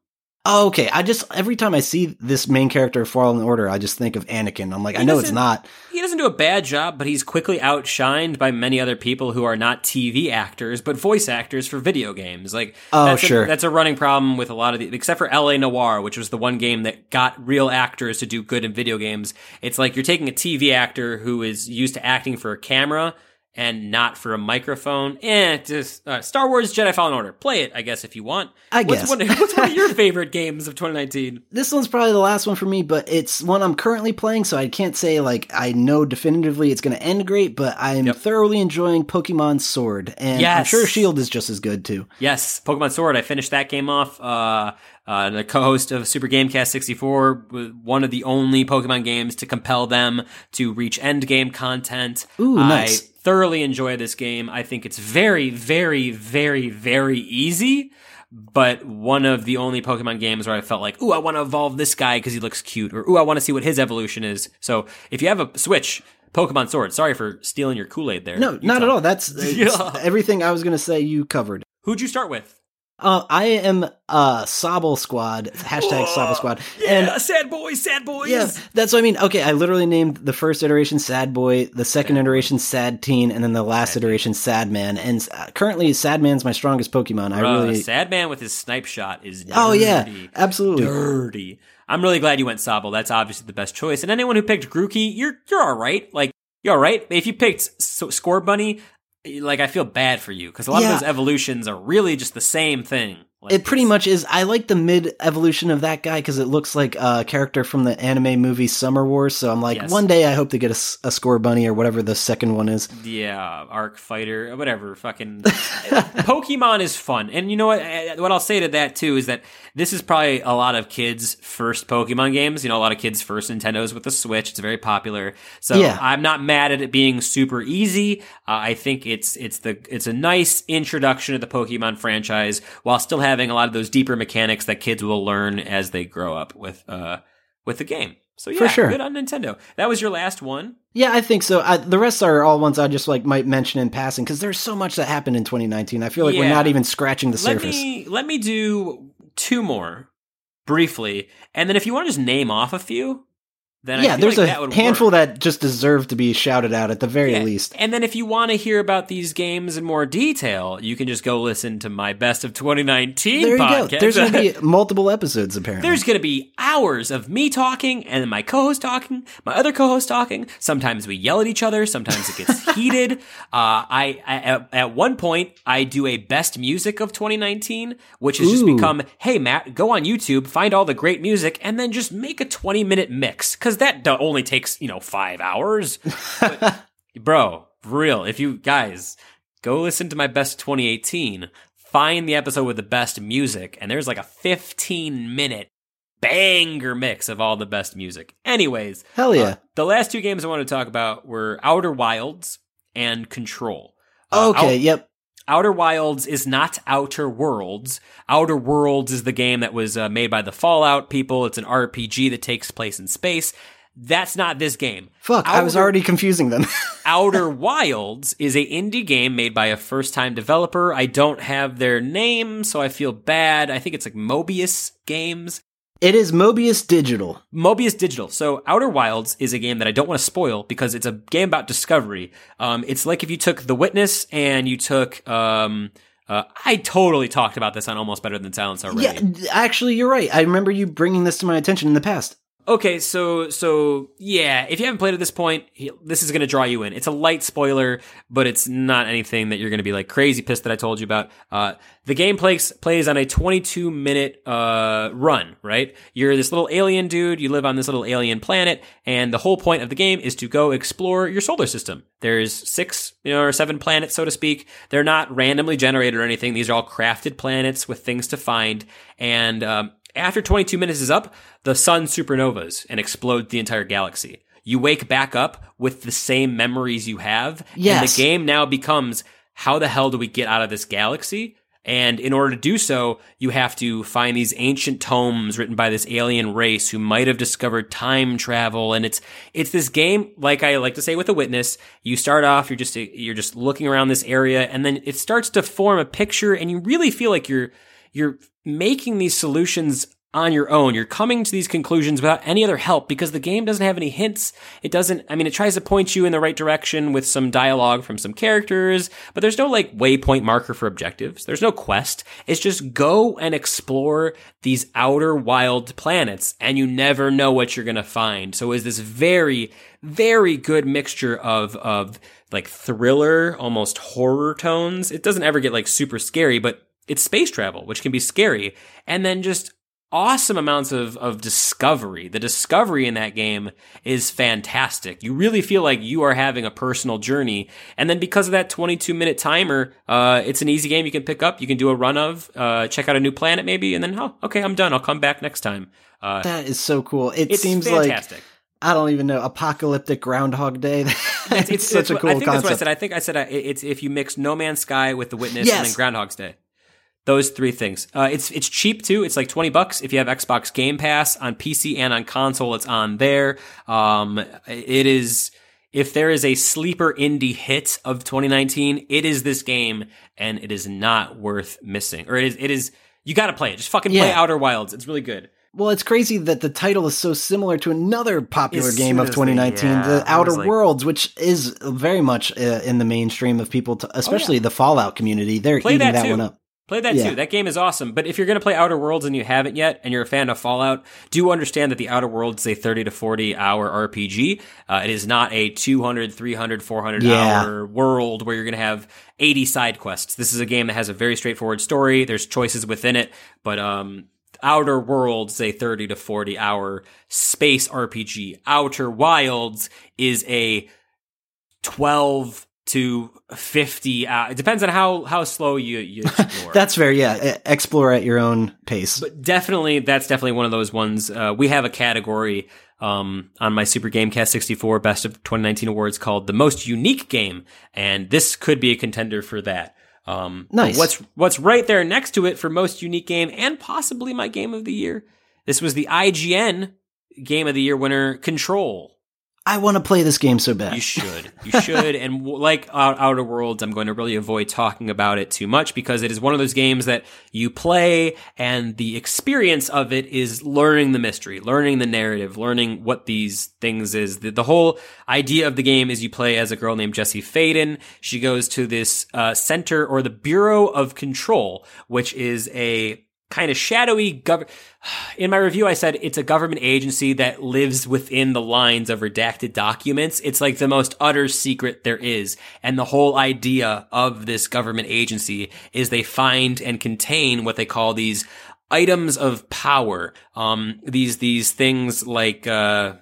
Oh, okay. I just every time I see this main character of Fallen Order, I just think of Anakin. I'm like, he I know it's not. He doesn't do a bad job, but he's quickly outshined by many other people who are not TV actors but voice actors for video games. Like, oh that's sure, a, that's a running problem with a lot of the, except for L.A. Noire, which was the one game that got real actors to do good in video games. It's like you're taking a TV actor who is used to acting for a camera and not for a microphone. Eh, just uh, Star Wars Jedi Fallen Order. Play it, I guess, if you want. I what's guess. One, what's one of your favorite games of 2019? This one's probably the last one for me, but it's one I'm currently playing, so I can't say like I know definitively it's going to end great, but I'm Yep. thoroughly enjoying Pokemon Sword, and I'm sure Shield is just as good too. Yes, Pokemon Sword. I finished that game off. Uh, uh, the co-host of Super Gamecast 64, one of the only Pokemon games to compel them to reach end game content. Ooh, nice. I thoroughly enjoy this game. I think it's very, very, very, very easy. But one of the only Pokemon games where I felt like, ooh, I want to evolve this guy because he looks cute, or ooh, I want to see what his evolution is. So if you have a Switch, Pokemon Sword. Sorry for stealing your Kool Aid there. No, You not at all. That's Yeah. everything I was going to say. You covered. Who'd you start with? Uh, I am uh Sobble Squad hashtag Sobble Squad, and Yeah, sad boys, sad boys. Yeah, that's what I mean. Okay, I literally named the first iteration Sad Boy, the second iteration Sad Teen, and then the last iteration Sad Man. And uh, currently, Sad Man's my strongest Pokemon. I Bruh, really. sad man with his snipe shot is dirty. Oh yeah, absolutely. dirty. I'm really glad you went Sobble. That's obviously the best choice. And anyone who picked Grookey, you're you're all right. Like you're all right. If you picked S- Scorbunny, like I feel bad for you because a lot Yeah. of those evolutions are really just the same thing. Like, It pretty much is. I like the mid evolution of that guy because it looks like a character from the anime movie Summer Wars. So I'm like, Yes. one day I hope to get a Scorbunny or whatever the second one is. Yeah, Arc Fighter, whatever. Fucking Pokemon is fun, and you know what? eh, What I'll say to that too is that this is probably a lot of kids' first Pokemon games. You know, a lot of kids' first Nintendos with the Switch. It's very popular, so Yeah. I'm not mad at it being super easy. Uh, I think it's it's the it's a nice introduction to the Pokemon franchise while still having a lot of those deeper mechanics that kids will learn as they grow up with uh with the game. So yeah, For sure. good on Nintendo. That was your last one. Yeah, I think so. I, the rest are all ones I just like might mention in passing because there's so much that happened in 2019. I feel like we're not even scratching the let surface. me let me do two more briefly, and then if you want to just name off a few, then I yeah, there's like a that handful work. that just deserve to be shouted out at the very Yeah. least. And then if you want to hear about these games in more detail, you can just go listen to my best of 2019 There you podcast. go. There's going to be multiple episodes apparently. There's going to be hours of me talking and my co-host talking, my other co-host talking. Sometimes we yell at each other. Sometimes it gets heated. Uh, I, I at, at one point I do a best music of 2019, which has just become, hey Matt, go on YouTube, find all the great music, and then just make a 20 minute mix because that only takes you know five hours. But, bro, real. If you guys go listen to my best 2018, find the episode with the best music, and there's like a 15 minute banger mix of all the best music. Anyways, Hell yeah. uh, the last two games I want to talk about were Outer Wilds and Control. Uh, okay, Out- yep. Outer Wilds is not Outer Worlds. Outer Worlds is the game that was uh, made by the Fallout people. It's an RPG that takes place in space. That's not this game. Fuck, I was already confusing them. Outer Wilds is a indie game made by a first time developer. I don't have their name, so I feel bad. I think it's like Mobius Games. It is Mobius Digital. Mobius Digital. So Outer Wilds is a game that I don't want to spoil because it's a game about discovery. Um, it's like if you took The Witness and you took, um, uh, I totally talked about this on Almost Better Than Silence already. Yeah, actually, you're right. I remember you bringing this to my attention in the past. Okay, so so yeah, if you haven't played at this point, this is going to draw you in. It's a light spoiler, but it's not anything that you're going to be like crazy pissed that I told you about. Uh, the game plays plays on a 22 minute uh, run. Right, you're this little alien dude. You live on this little alien planet, and the whole point of the game is to go explore your solar system. There's six, you know, or seven planets, so to speak. They're not randomly generated or anything. These are all crafted planets with things to find, and um, after 22 minutes is up, the sun supernovas and explodes the entire galaxy. You wake back up with the same memories you have. And the game now becomes how the hell do we get out of this galaxy? And in order to do so, you have to find these ancient tomes written by this alien race who might have discovered time travel. And it's, it's this game, like I like to say with a witness, you start off, you're just, you're just looking around this area and then it starts to form a picture and you really feel like you're, you're making these solutions on your own. You're coming to these conclusions without any other help because the game doesn't have any hints. It doesn't, I mean, it tries to point you in the right direction with some dialogue from some characters, but there's no like waypoint marker for objectives. There's no quest. It's just go and explore these outer wild planets and you never know what you're going to find. So is this very, very good mixture of, of like thriller, almost horror tones. It doesn't ever get like super scary, but it's space travel, which can be scary. And then just awesome amounts of, of discovery. The discovery in that game is fantastic. You really feel like you are having a personal journey. And then because of that 22 minute timer, uh, it's an easy game you can pick up. You can do a run of, uh, check out a new planet maybe, and then, oh, okay, I'm done. I'll come back next time. Uh, that is so cool. It it's seems fantastic. like I don't even know apocalyptic Groundhog Day. it's, it's, such a cool I think concept. that's what I said. I think I said uh, it's if you mix No Man's Sky with The Witness Yes. and then Groundhog's Day. Those three things. Uh, it's it's cheap too. It's like twenty bucks if you have Xbox Game Pass on PC and on console. It's on there. Um, it is. If there is a sleeper indie hit of 2019, it is this game, and it is not worth missing. Or it is. It is. You got to play it. Just fucking play Yeah. Outer Wilds. It's really good. Well, it's crazy that the title is so similar to another popular As game of soon as 2019, yeah, The Outer like- Worlds, which is very much uh, in the mainstream of people, to, especially the Fallout community. They're Oh, Play eating that that, one up. Play that Yeah. too. That game is awesome. But if you're going to play Outer Worlds and you haven't yet, and you're a fan of Fallout, do understand that the Outer Worlds is a 30 to 40 hour RPG. Uh, it is not a 200, 300, 400 Yeah. hour world where you're going to have 80 side quests. This is a game that has a very straightforward story. There's choices within it, but um, Outer Worlds is a 30 to 40 hour space RPG. Outer Wilds is a 12 to 50 uh, it depends on how how slow you you explore That's fair. yeah, explore at your own pace. but definitely that's definitely one of those ones uh, we have a category um, on my super gamecast 64 best of 2019 awards called the most unique game and this could be a contender for that um, Nice. what's what's right there next to it for most unique game and possibly my game of the year this was the ign game of the year winner control I want to play this game so bad. you should. You should. and like Outer Worlds, I'm going to really avoid talking about it too much because it is one of those games that you play and the experience of it is learning the mystery, learning the narrative, learning what these things is. The, the whole idea of the game is you play as a girl named Jesse Faden. She goes to this uh, center or the Bureau of Control, which is a kind of shadowy government. In my review, I said it's a government agency that lives within the lines of redacted documents. It's like the most utter secret there is. And the whole idea of this government agency is they find and contain what they call these items of power. Um, these, these things like, uh,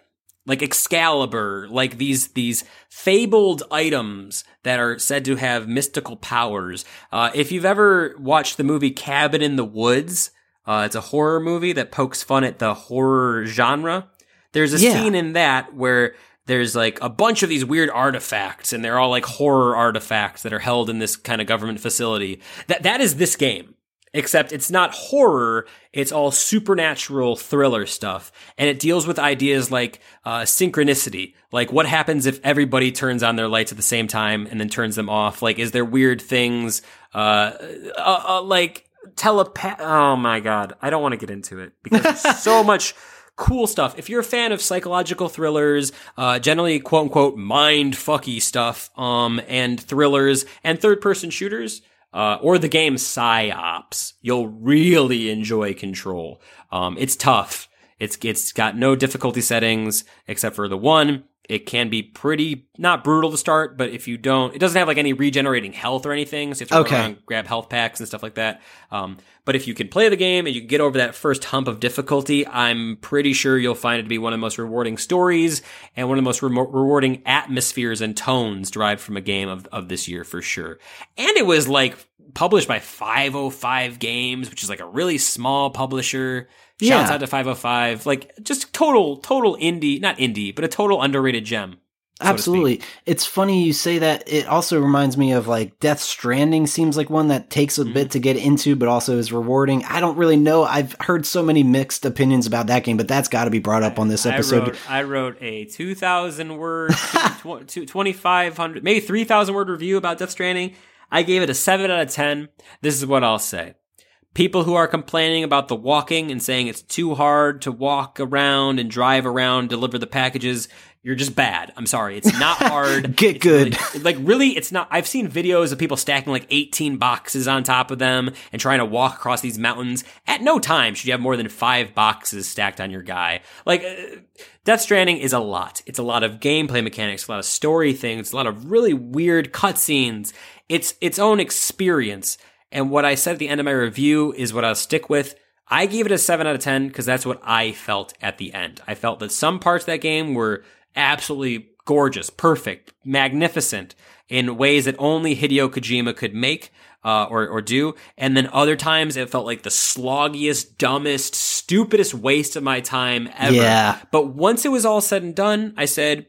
like Excalibur, like these these fabled items that are said to have mystical powers. Uh, if you've ever watched the movie Cabin in the Woods, uh, it's a horror movie that pokes fun at the horror genre. There's a Yeah. scene in that where there's like a bunch of these weird artifacts, and they're all like horror artifacts that are held in this kind of government facility. That that is this game except it's not horror it's all supernatural thriller stuff. And it deals with ideas like uh, synchronicity. Like what happens if everybody turns on their lights at the same time and then turns them off? Like is there weird things uh, uh, uh like telepath oh my god i don't want to get into it because so much cool stuff. If you're a fan of psychological thrillers, uh, generally quote unquote mind fucky stuff, um, and thrillers and third person shooters, uh, or the game Psi-Ops, you'll really enjoy Control. Um, it's tough. It's, it's got no difficulty settings except for the one. It can be pretty, not brutal to start, but if you don't, it doesn't have like any regenerating health or anything. So you have to Okay. around, grab health packs and stuff like that. Um, but if you can play the game and you can get over that first hump of difficulty, I'm pretty sure you'll find it to be one of the most rewarding stories and one of the most remo rewarding atmospheres and tones derived from a game of, of this year for sure. And it was like published by 505 Games, which is like a really small publisher. Shouts Yeah. out to 505. Like just total, total indie, not indie, but a total underrated gem. so. Absolutely. It's funny you say that. It also reminds me of like Death Stranding seems like one that takes a Mm-hmm. bit to get into, but also is rewarding. I don't really know. I've heard so many mixed opinions about that game, but that's got to be brought up on this episode. I wrote, I wrote a 2,000 word, tw- tw- 2,500, maybe 3,000 word review about Death Stranding. I gave it a 7 out of 10. This is what I'll say. people who are complaining about the walking and saying it's too hard to walk around and drive around, deliver the packages, you're just bad. I'm sorry. It's not hard. Get It's good. really- like really, it's not. I've seen videos of people stacking like 18 boxes on top of them and trying to walk across these mountains. At no time should you have more than five boxes stacked on your guy. Like, uh, Death Stranding is a lot. It's a lot of gameplay mechanics, a lot of story things, a lot of really weird cutscenes. It's its own experience. And what I said at the end of my review is what I'll stick with. I gave it a 7 out of 10 because that's what I felt at the end. I felt that some parts of that game were absolutely gorgeous, perfect, magnificent in ways that only Hideo Kojima could make uh, or, or do. And then other times it felt like the sloggiest, dumbest, stupidest waste of my time ever. Yeah. But once it was all said and done, I said,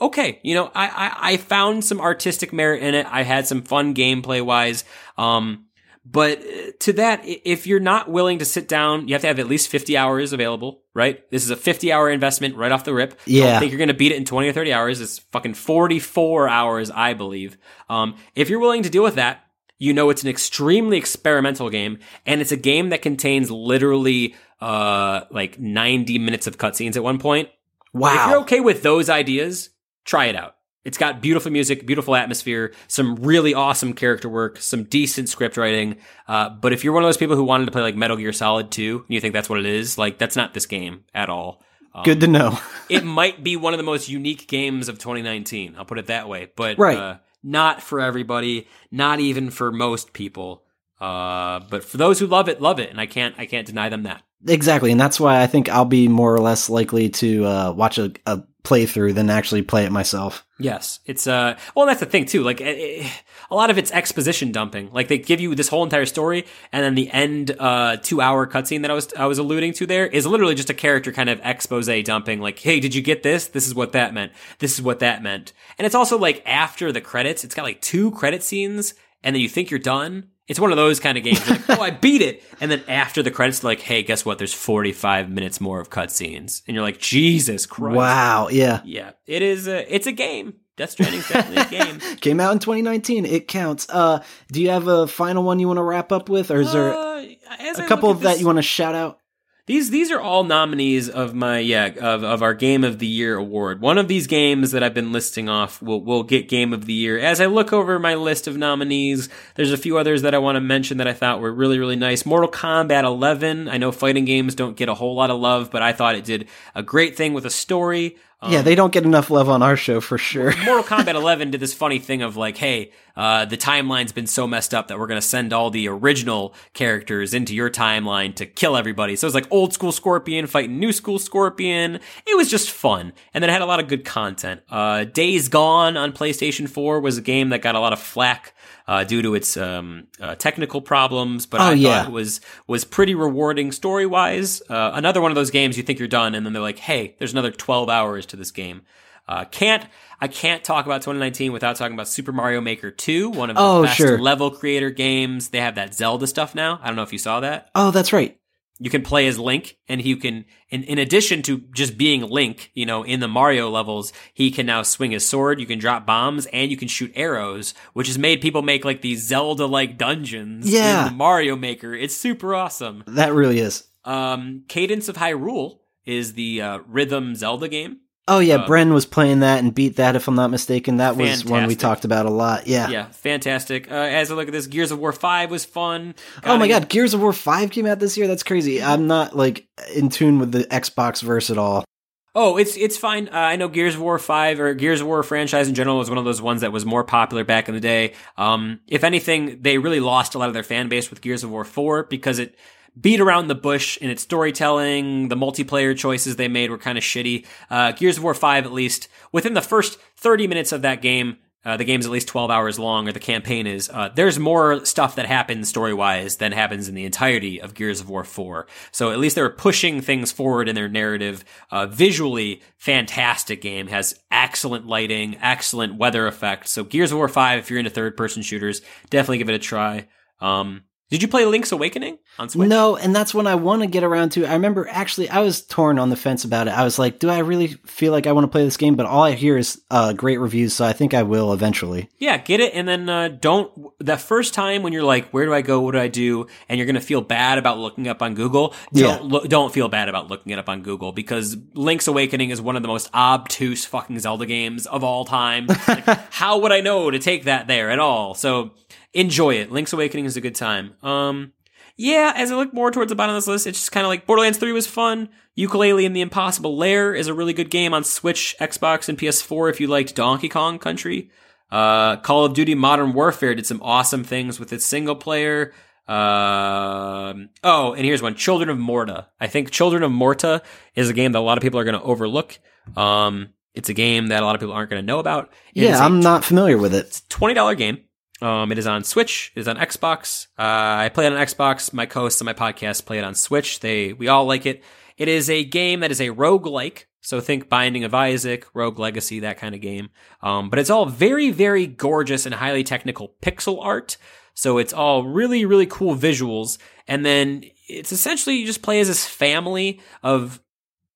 okay, you know, I, I, I found some artistic merit in it. I had some fun gameplay wise. Um, but uh, to that, if you're not willing to sit down, you have to have at least 50 hours available, right? This is a 50 hour investment right off the rip. Yeah. Don't think you're going to beat it in 20 or 30 hours. It's fucking 44 hours, I believe. Um, if you're willing to deal with that, you know it's an extremely experimental game, and it's a game that contains literally uh like 90 minutes of cutscenes at one point. Wow. If you're okay with those ideas, try it out. It's got beautiful music, beautiful atmosphere, some really awesome character work, some decent script writing. Uh, but if you're one of those people who wanted to play like Metal Gear Solid 2, and you think that's what it is, like that's not this game at all. Um, Good to know. it might be one of the most unique games of 2019. I'll put it that way, but Right. uh, not for everybody, not even for most people. Uh, but for those who love it, love it, and I can't I can't deny them that. Exactly, and that's why I think I'll be more or less likely to uh, watch a, a playthrough than actually play it myself. Yes, it's uh well that's the thing too. Like eh, eh, a lot of it's exposition dumping. Like they give you this whole entire story, and then the end uh two hour cutscene that I was I was alluding to there is literally just a character kind of expose dumping. Like, hey, did you get this? This is what that meant. This is what that meant. And it's also like after the credits, it's got like two credit scenes, and then you think you're done. It's one of those kind of games. Like, oh, I beat it, and then after the credits, like, hey, guess what? There's 45 minutes more of cutscenes, and you're like, Jesus Christ. Wow, yeah. Yeah, it is. A, it's a game. Death Stranding's definitely a game. Came out in 2019. It counts. Uh, do you have a final one you want to wrap up with, or is there Uh, I a couple look at that you want to shout out? These these are all nominees of my yeah of, of our Game of the Year award. One of these games that I've been listing off will will get Game of the Year. As I look over my list of nominees, there's a few others that I want to mention that I thought were really really nice. Mortal Kombat 11. I know fighting games don't get a whole lot of love, but I thought it did a great thing with a story. Um, yeah, they don't get enough love on our show for sure. Mortal Kombat 11 did this funny thing of like, hey, uh, the timeline's been so messed up that we're going to send all the original characters into your timeline to kill everybody. So it was like old school Scorpion fighting new school Scorpion. It was just fun. And then it had a lot of good content. Uh, Days Gone on PlayStation 4 was a game that got a lot of flack. Uh, due to its um, uh, technical problems, but Oh, I yeah. thought it was was pretty rewarding story wise. Uh, another one of those games you think you're done, and then they're like, "Hey, there's another 12 hours to this game." Uh, can't I can't talk about 2019 without talking about Super Mario Maker 2, one of the Oh, best sure. level creator games. They have that Zelda stuff now. I don't know if you saw that. Oh, that's right. You can play as Link, and you can, in, in addition to just being Link, you know, in the Mario levels, he can now swing his sword, you can drop bombs, and you can shoot arrows, which has made people make like these Zelda-like dungeons Yeah. in the Mario Maker. It's super awesome. That really is. Um, Cadence of Hyrule is the uh, rhythm Zelda game. Oh yeah, Uh, Bren was playing that and beat that if I'm not mistaken. That was one we talked about a lot. Yeah. Yeah, fantastic. Uh, as I look at this, Gears of War 5 was fun. Oh my god, Gears of War 5 came out this year. That's crazy. I'm not like in tune with the Xbox verse at all. Oh, it's it's fine. Uh, I know Gears of War Five or Gears of War franchise in general was one of those ones that was more popular back in the day. Um, if anything, they really lost a lot of their fan base with Gears of War Four because it beat around the bush in its storytelling. The multiplayer choices they made were kind of shitty. Uh, Gears of War Five, at least within the first thirty minutes of that game. Uh, the game's at least 12 hours long, or the campaign is. Uh, there's more stuff that happens story wise than happens in the entirety of Gears of War 4. So at least they were pushing things forward in their narrative. Uh, visually, fantastic game. Has excellent lighting, excellent weather effects. So Gears of War 5, if you're into third person shooters, definitely give it a try. Um, Did you play Link's Awakening on Switch? No, and that's when I want to get around to. I remember actually, I was torn on the fence about it. I was like, do I really feel like I want to play this game? But all I hear is uh, great reviews, so I think I will eventually. Yeah, get it, and then uh, don't. The first time when you're like, "Where do I go? What do I do?" and you're gonna feel bad about looking up on Google. Don't lo- don't feel bad about looking it up on Google because Link's Awakening is one of the most obtuse fucking Zelda games of all time. Like, how would I know to take that there at all? So enjoy it. Link's Awakening is a good time. Um, yeah, as I look more towards the bottom of this list, it's just kind of like Borderlands 3 was fun. Yooka-Laylee and the Impossible Lair is a really good game on Switch, Xbox, and PS4 if you liked Donkey Kong Country. Uh, Call of Duty Modern Warfare did some awesome things with its single player. Um, oh, and here's one Children of Morta. I think Children of Morta is a game that a lot of people are going to overlook. Um, it's a game that a lot of people aren't going to know about. It yeah, I'm not familiar with it. It's $20 game. Um, it is on Switch. It is on Xbox. Uh, I play it on Xbox. My co-hosts on my podcast play it on Switch. They we all like it. It is a game that is a roguelike. So think Binding of Isaac, Rogue Legacy, that kind of game. Um, but it's all very, very gorgeous and highly technical pixel art. So it's all really, really cool visuals. And then it's essentially you just play as this family of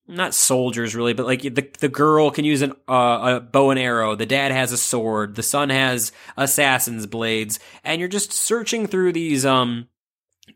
not soldiers really, but like the the girl can use an uh, a bow and arrow. The dad has a sword. The son has assassin's blades, and you're just searching through these um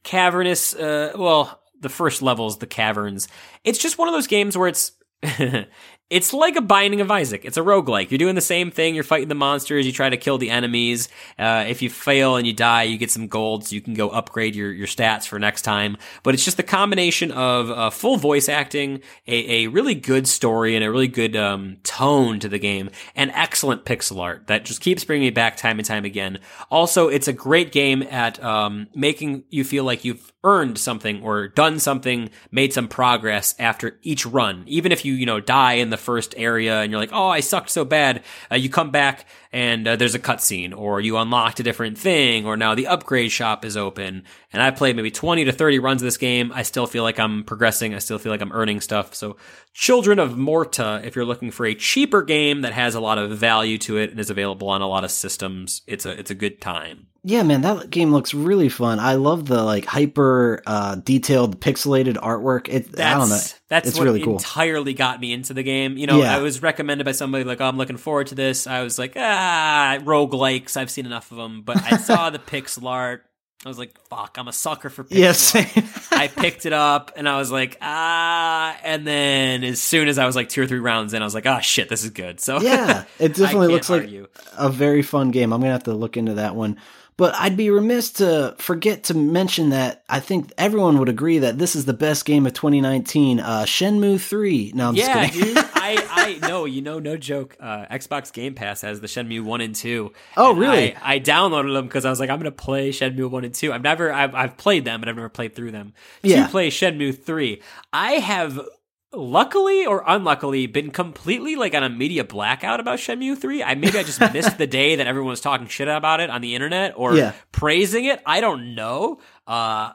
cavernous. Uh, well, the first levels, the caverns. It's just one of those games where it's. It's like a Binding of Isaac. It's a roguelike. You're doing the same thing. You're fighting the monsters. You try to kill the enemies. Uh, if you fail and you die, you get some gold so you can go upgrade your, your stats for next time. But it's just the combination of uh, full voice acting, a, a really good story, and a really good um, tone to the game, and excellent pixel art that just keeps bringing me back time and time again. Also, it's a great game at um, making you feel like you've earned something or done something, made some progress after each run. Even if you, you know, die in the first area and you're like, oh, I sucked so bad, uh, you come back and uh, there's a cutscene or you unlocked a different thing or now the upgrade shop is open. And I played maybe 20 to 30 runs of this game. I still feel like I'm progressing. I still feel like I'm earning stuff. So Children of Morta, if you're looking for a cheaper game that has a lot of value to it and is available on a lot of systems, it's a, it's a good time. Yeah, man, that game looks really fun. I love the like hyper uh, detailed pixelated artwork. It, That's, I don't know. That's It's what really cool. entirely got me into the game. You know, Yeah. I was recommended by somebody like, oh, I'm looking forward to this. I was like, ah, roguelikes. I've seen enough of them. But I saw the pixel art. I was like, fuck, I'm a sucker for Yeah, I picked it up and I was like, ah. And then as soon as I was like two or three rounds in, I was like, oh, shit, this is good. So yeah, it definitely looks like argue. a very fun game. I'm gonna have to look into that one. But I'd be remiss to forget to mention that I think everyone would agree that this is the best game of 2019. Uh, Shenmue 3. No, I'm Yeah, just kidding. dude. I, I know, you know, no joke. Uh, Xbox Game Pass has the Shenmue one and two. Oh, And really? I, I downloaded them because I was like, I'm gonna play Shenmue one and two. I've never, I've, I've played them, but I've never played through them. Yeah. To play Shenmue three, I have luckily or unluckily been completely like on a media blackout about Shenmue 3. I maybe I just missed the day that everyone was talking shit about it on the internet or Yeah. praising it. I don't know. Uh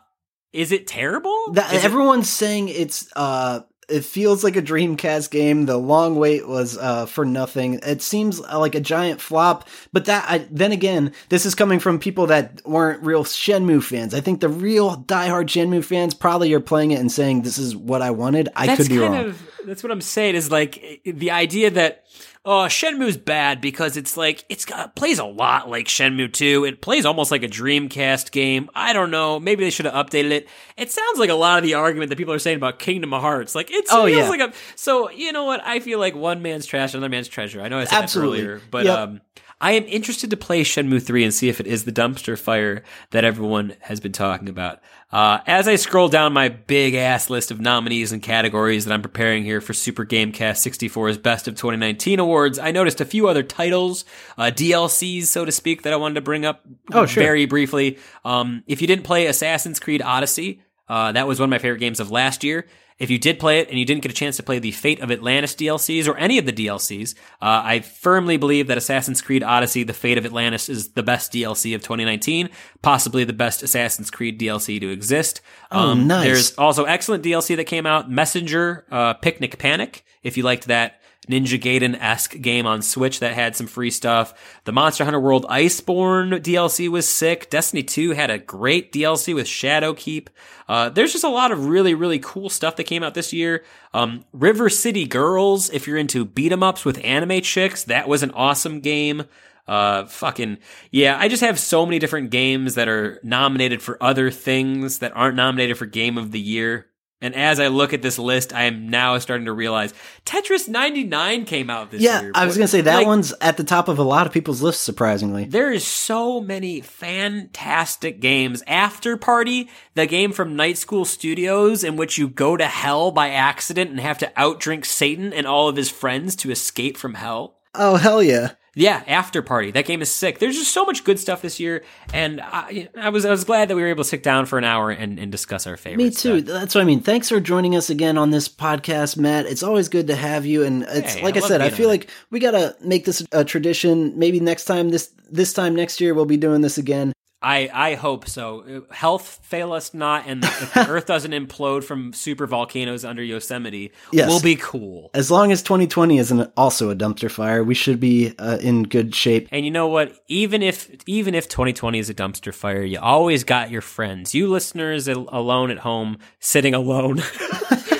is it terrible? That, Is it- everyone's saying it's uh it feels like a Dreamcast game. The long wait was uh for nothing. It seems uh, like a giant flop, but that I, then again, this is coming from people that weren't real Shenmue fans. I think the real diehard Shenmue fans probably are playing it and saying this is what I wanted. I that's could be kind wrong. of that's what I'm saying is like the idea that oh Shenmue's bad because it's like it's got plays a lot like Shenmue 2. It plays almost like a Dreamcast game. I don't know. Maybe they should have updated it. It sounds like a lot of the argument that people are saying about Kingdom of Hearts. Like it's Oh, feels yeah. like a so you know what I feel like one man's trash, another man's treasure. I know I said Absolutely. that earlier, but Yep. um. I am interested to play Shenmue 3 and see if it is the dumpster fire that everyone has been talking about. Uh, as I scroll down my big ass list of nominees and categories that I'm preparing here for Super Gamecast 64's Best of 2019 awards, I noticed a few other titles, uh, DLCs, so to speak, that I wanted to bring up Oh, sure. very briefly. Um, if you didn't play Assassin's Creed Odyssey, uh, that was one of my favorite games of last year. If you did play it and you didn't get a chance to play the Fate of Atlantis DLCs or any of the DLCs, uh, I firmly believe that Assassin's Creed Odyssey, The Fate of Atlantis is the best DLC of 2019, possibly the best Assassin's Creed DLC to exist. Oh, Um, nice. There's also excellent DLC that came out, Messenger, uh, Picnic Panic, if you liked that Ninja Gaiden esque game on Switch that had some free stuff. The Monster Hunter World Iceborne DLC was sick. Destiny 2 had a great DLC with Shadowkeep. Uh, there's just a lot of really, really cool stuff that came out this year. Um, River City Girls, if you're into beat 'em ups with anime chicks, that was an awesome game. Uh, fucking, yeah, I just have so many different games that are nominated for other things that aren't nominated for Game of the Year. And as I look at this list, I am now starting to realize Tetris 99 came out this yeah, year. I was going to say that Like, one's at the top of a lot of people's lists, surprisingly. There is so many fantastic games. After Party, the game from Night School Studios in which you go to hell by accident and have to outdrink Satan and all of his friends to escape from hell. Oh, hell yeah. Yeah, After Party. That game is sick. There's just so much good stuff this year, and I, I was I was glad that we were able to sit down for an hour and, and discuss our favorites. Me too. That's what I mean. Thanks for joining us again on this podcast, Matt. It's always good to have you. And it's Hey, like I I, said, I feel like we gotta make this a tradition. Maybe next time this this time next year we'll be doing this again. I, I hope so. Health fail us not, and if the Earth doesn't implode from super volcanoes under Yosemite, Yes. we'll be cool. As long as 2020 isn't also a dumpster fire, we should be uh, in good shape. And you know what? Even if even if 2020 is a dumpster fire, you always got your friends. You listeners al- alone at home, sitting alone.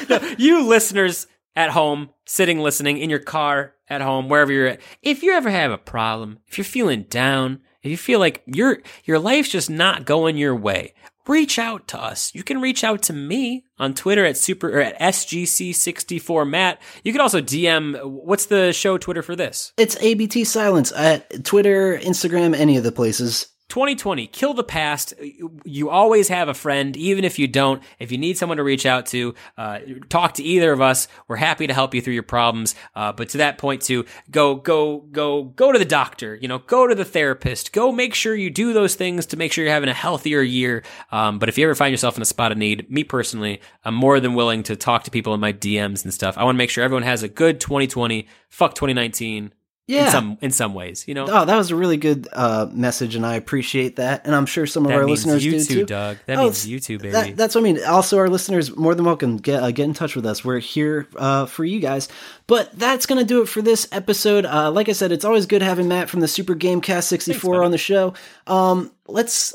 No, you listeners at home, sitting listening in your car at home, wherever you're at. If you ever have a problem, if you're feeling down, if you feel like your your life's just not going your way, reach out to us. You can reach out to me on Twitter at super or at SGC64 Matt. You can also DM what's the show Twitter for this? It's ABT Silence at Twitter, Instagram, any of the places. 2020, kill the past. You always have a friend, even if you don't. If you need someone to reach out to, uh, talk to either of us. We're happy to help you through your problems. Uh, but to that point, too, go, go, go, go to the doctor. You know, go to the therapist. Go make sure you do those things to make sure you're having a healthier year. Um, but if you ever find yourself in a spot of need, me personally, I'm more than willing to talk to people in my DMs and stuff. I want to make sure everyone has a good 2020. Fuck 2019. Yeah. In some in some ways, you know. Oh, that was a really good uh, message, and I appreciate that. And I'm sure some of That our listeners you do too, too. Doug. That Oh, means you too, baby. That, that's what I mean. Also, our listeners more than welcome get uh, get in touch with us. We're here uh, for you guys. But that's gonna do it for this episode. Uh, like I said, it's always good having Matt from the Super Gamecast 64 buddy. on the show. Um, let's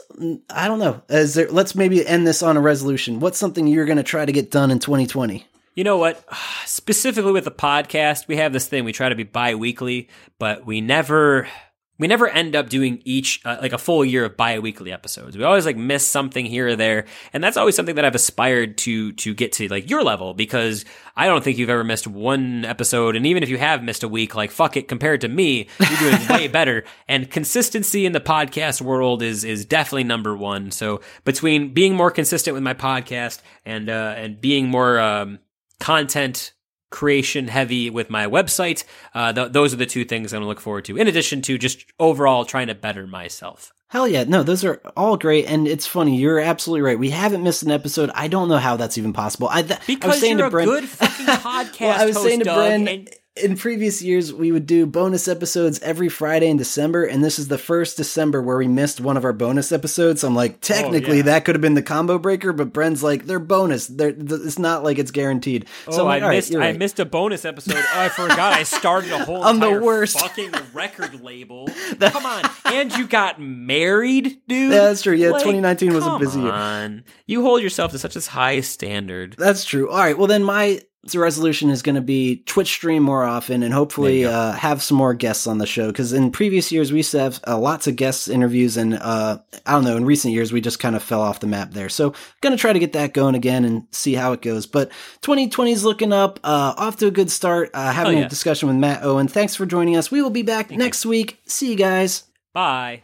I don't know. There? Let's maybe end this on a resolution. What's something you're gonna try to get done in 2020? You know what? Specifically with the podcast, we have this thing. We try to be bi-weekly, but we never we never end up doing each uh, like a full year of bi-weekly episodes. We always like miss something here or there, and that's always something that I've aspired to to get to like your level because I don't think you've ever missed one episode, and even if you have missed a week, like fuck it, compared to me, you're doing way better. And consistency in the podcast world is is definitely number one. So between being more consistent with my podcast and uh, and being more um, content creation heavy with my website. Uh, th- those are the two things I'm gonna look forward to. In addition to just overall trying to better myself. Hell yeah. No, those are all great. And it's funny. You're absolutely right. We haven't missed an episode. I don't know how that's even possible. I, th- I was Because saying you're to a Bren, good fucking podcast well, I was host, saying to Doug, Bren, and- in previous years, we would do bonus episodes every Friday in December. And this is the first December where we missed one of our bonus episodes. So I'm like, oh, technically, Oh, yeah. that could have been the combo breaker. But Bren's like, they're bonus. They're, th- it's not like it's guaranteed. so Oh, I'm like, I missed. you're I right. missed a bonus episode. Oh, I forgot. I started a whole I'm the worst. fucking record label. Come on, and you got married, dude. Yeah, that's true. Yeah, 2019 was a busy year. You hold yourself to such a high standard. That's true. All right. Well, then my resolution is going to be Twitch stream more often and hopefully you uh, have some more guests on the show. Because in previous years, we used to have uh, lots of guests interviews. And uh, I don't know, in recent years, we just kind of fell off the map there. So going to try to get that going again and see how it goes. But 2020 is looking up, uh, off to a good start. Uh, having yeah. a discussion with Matt Owen. Thanks for joining us. We will be back next week. See you guys. Bye.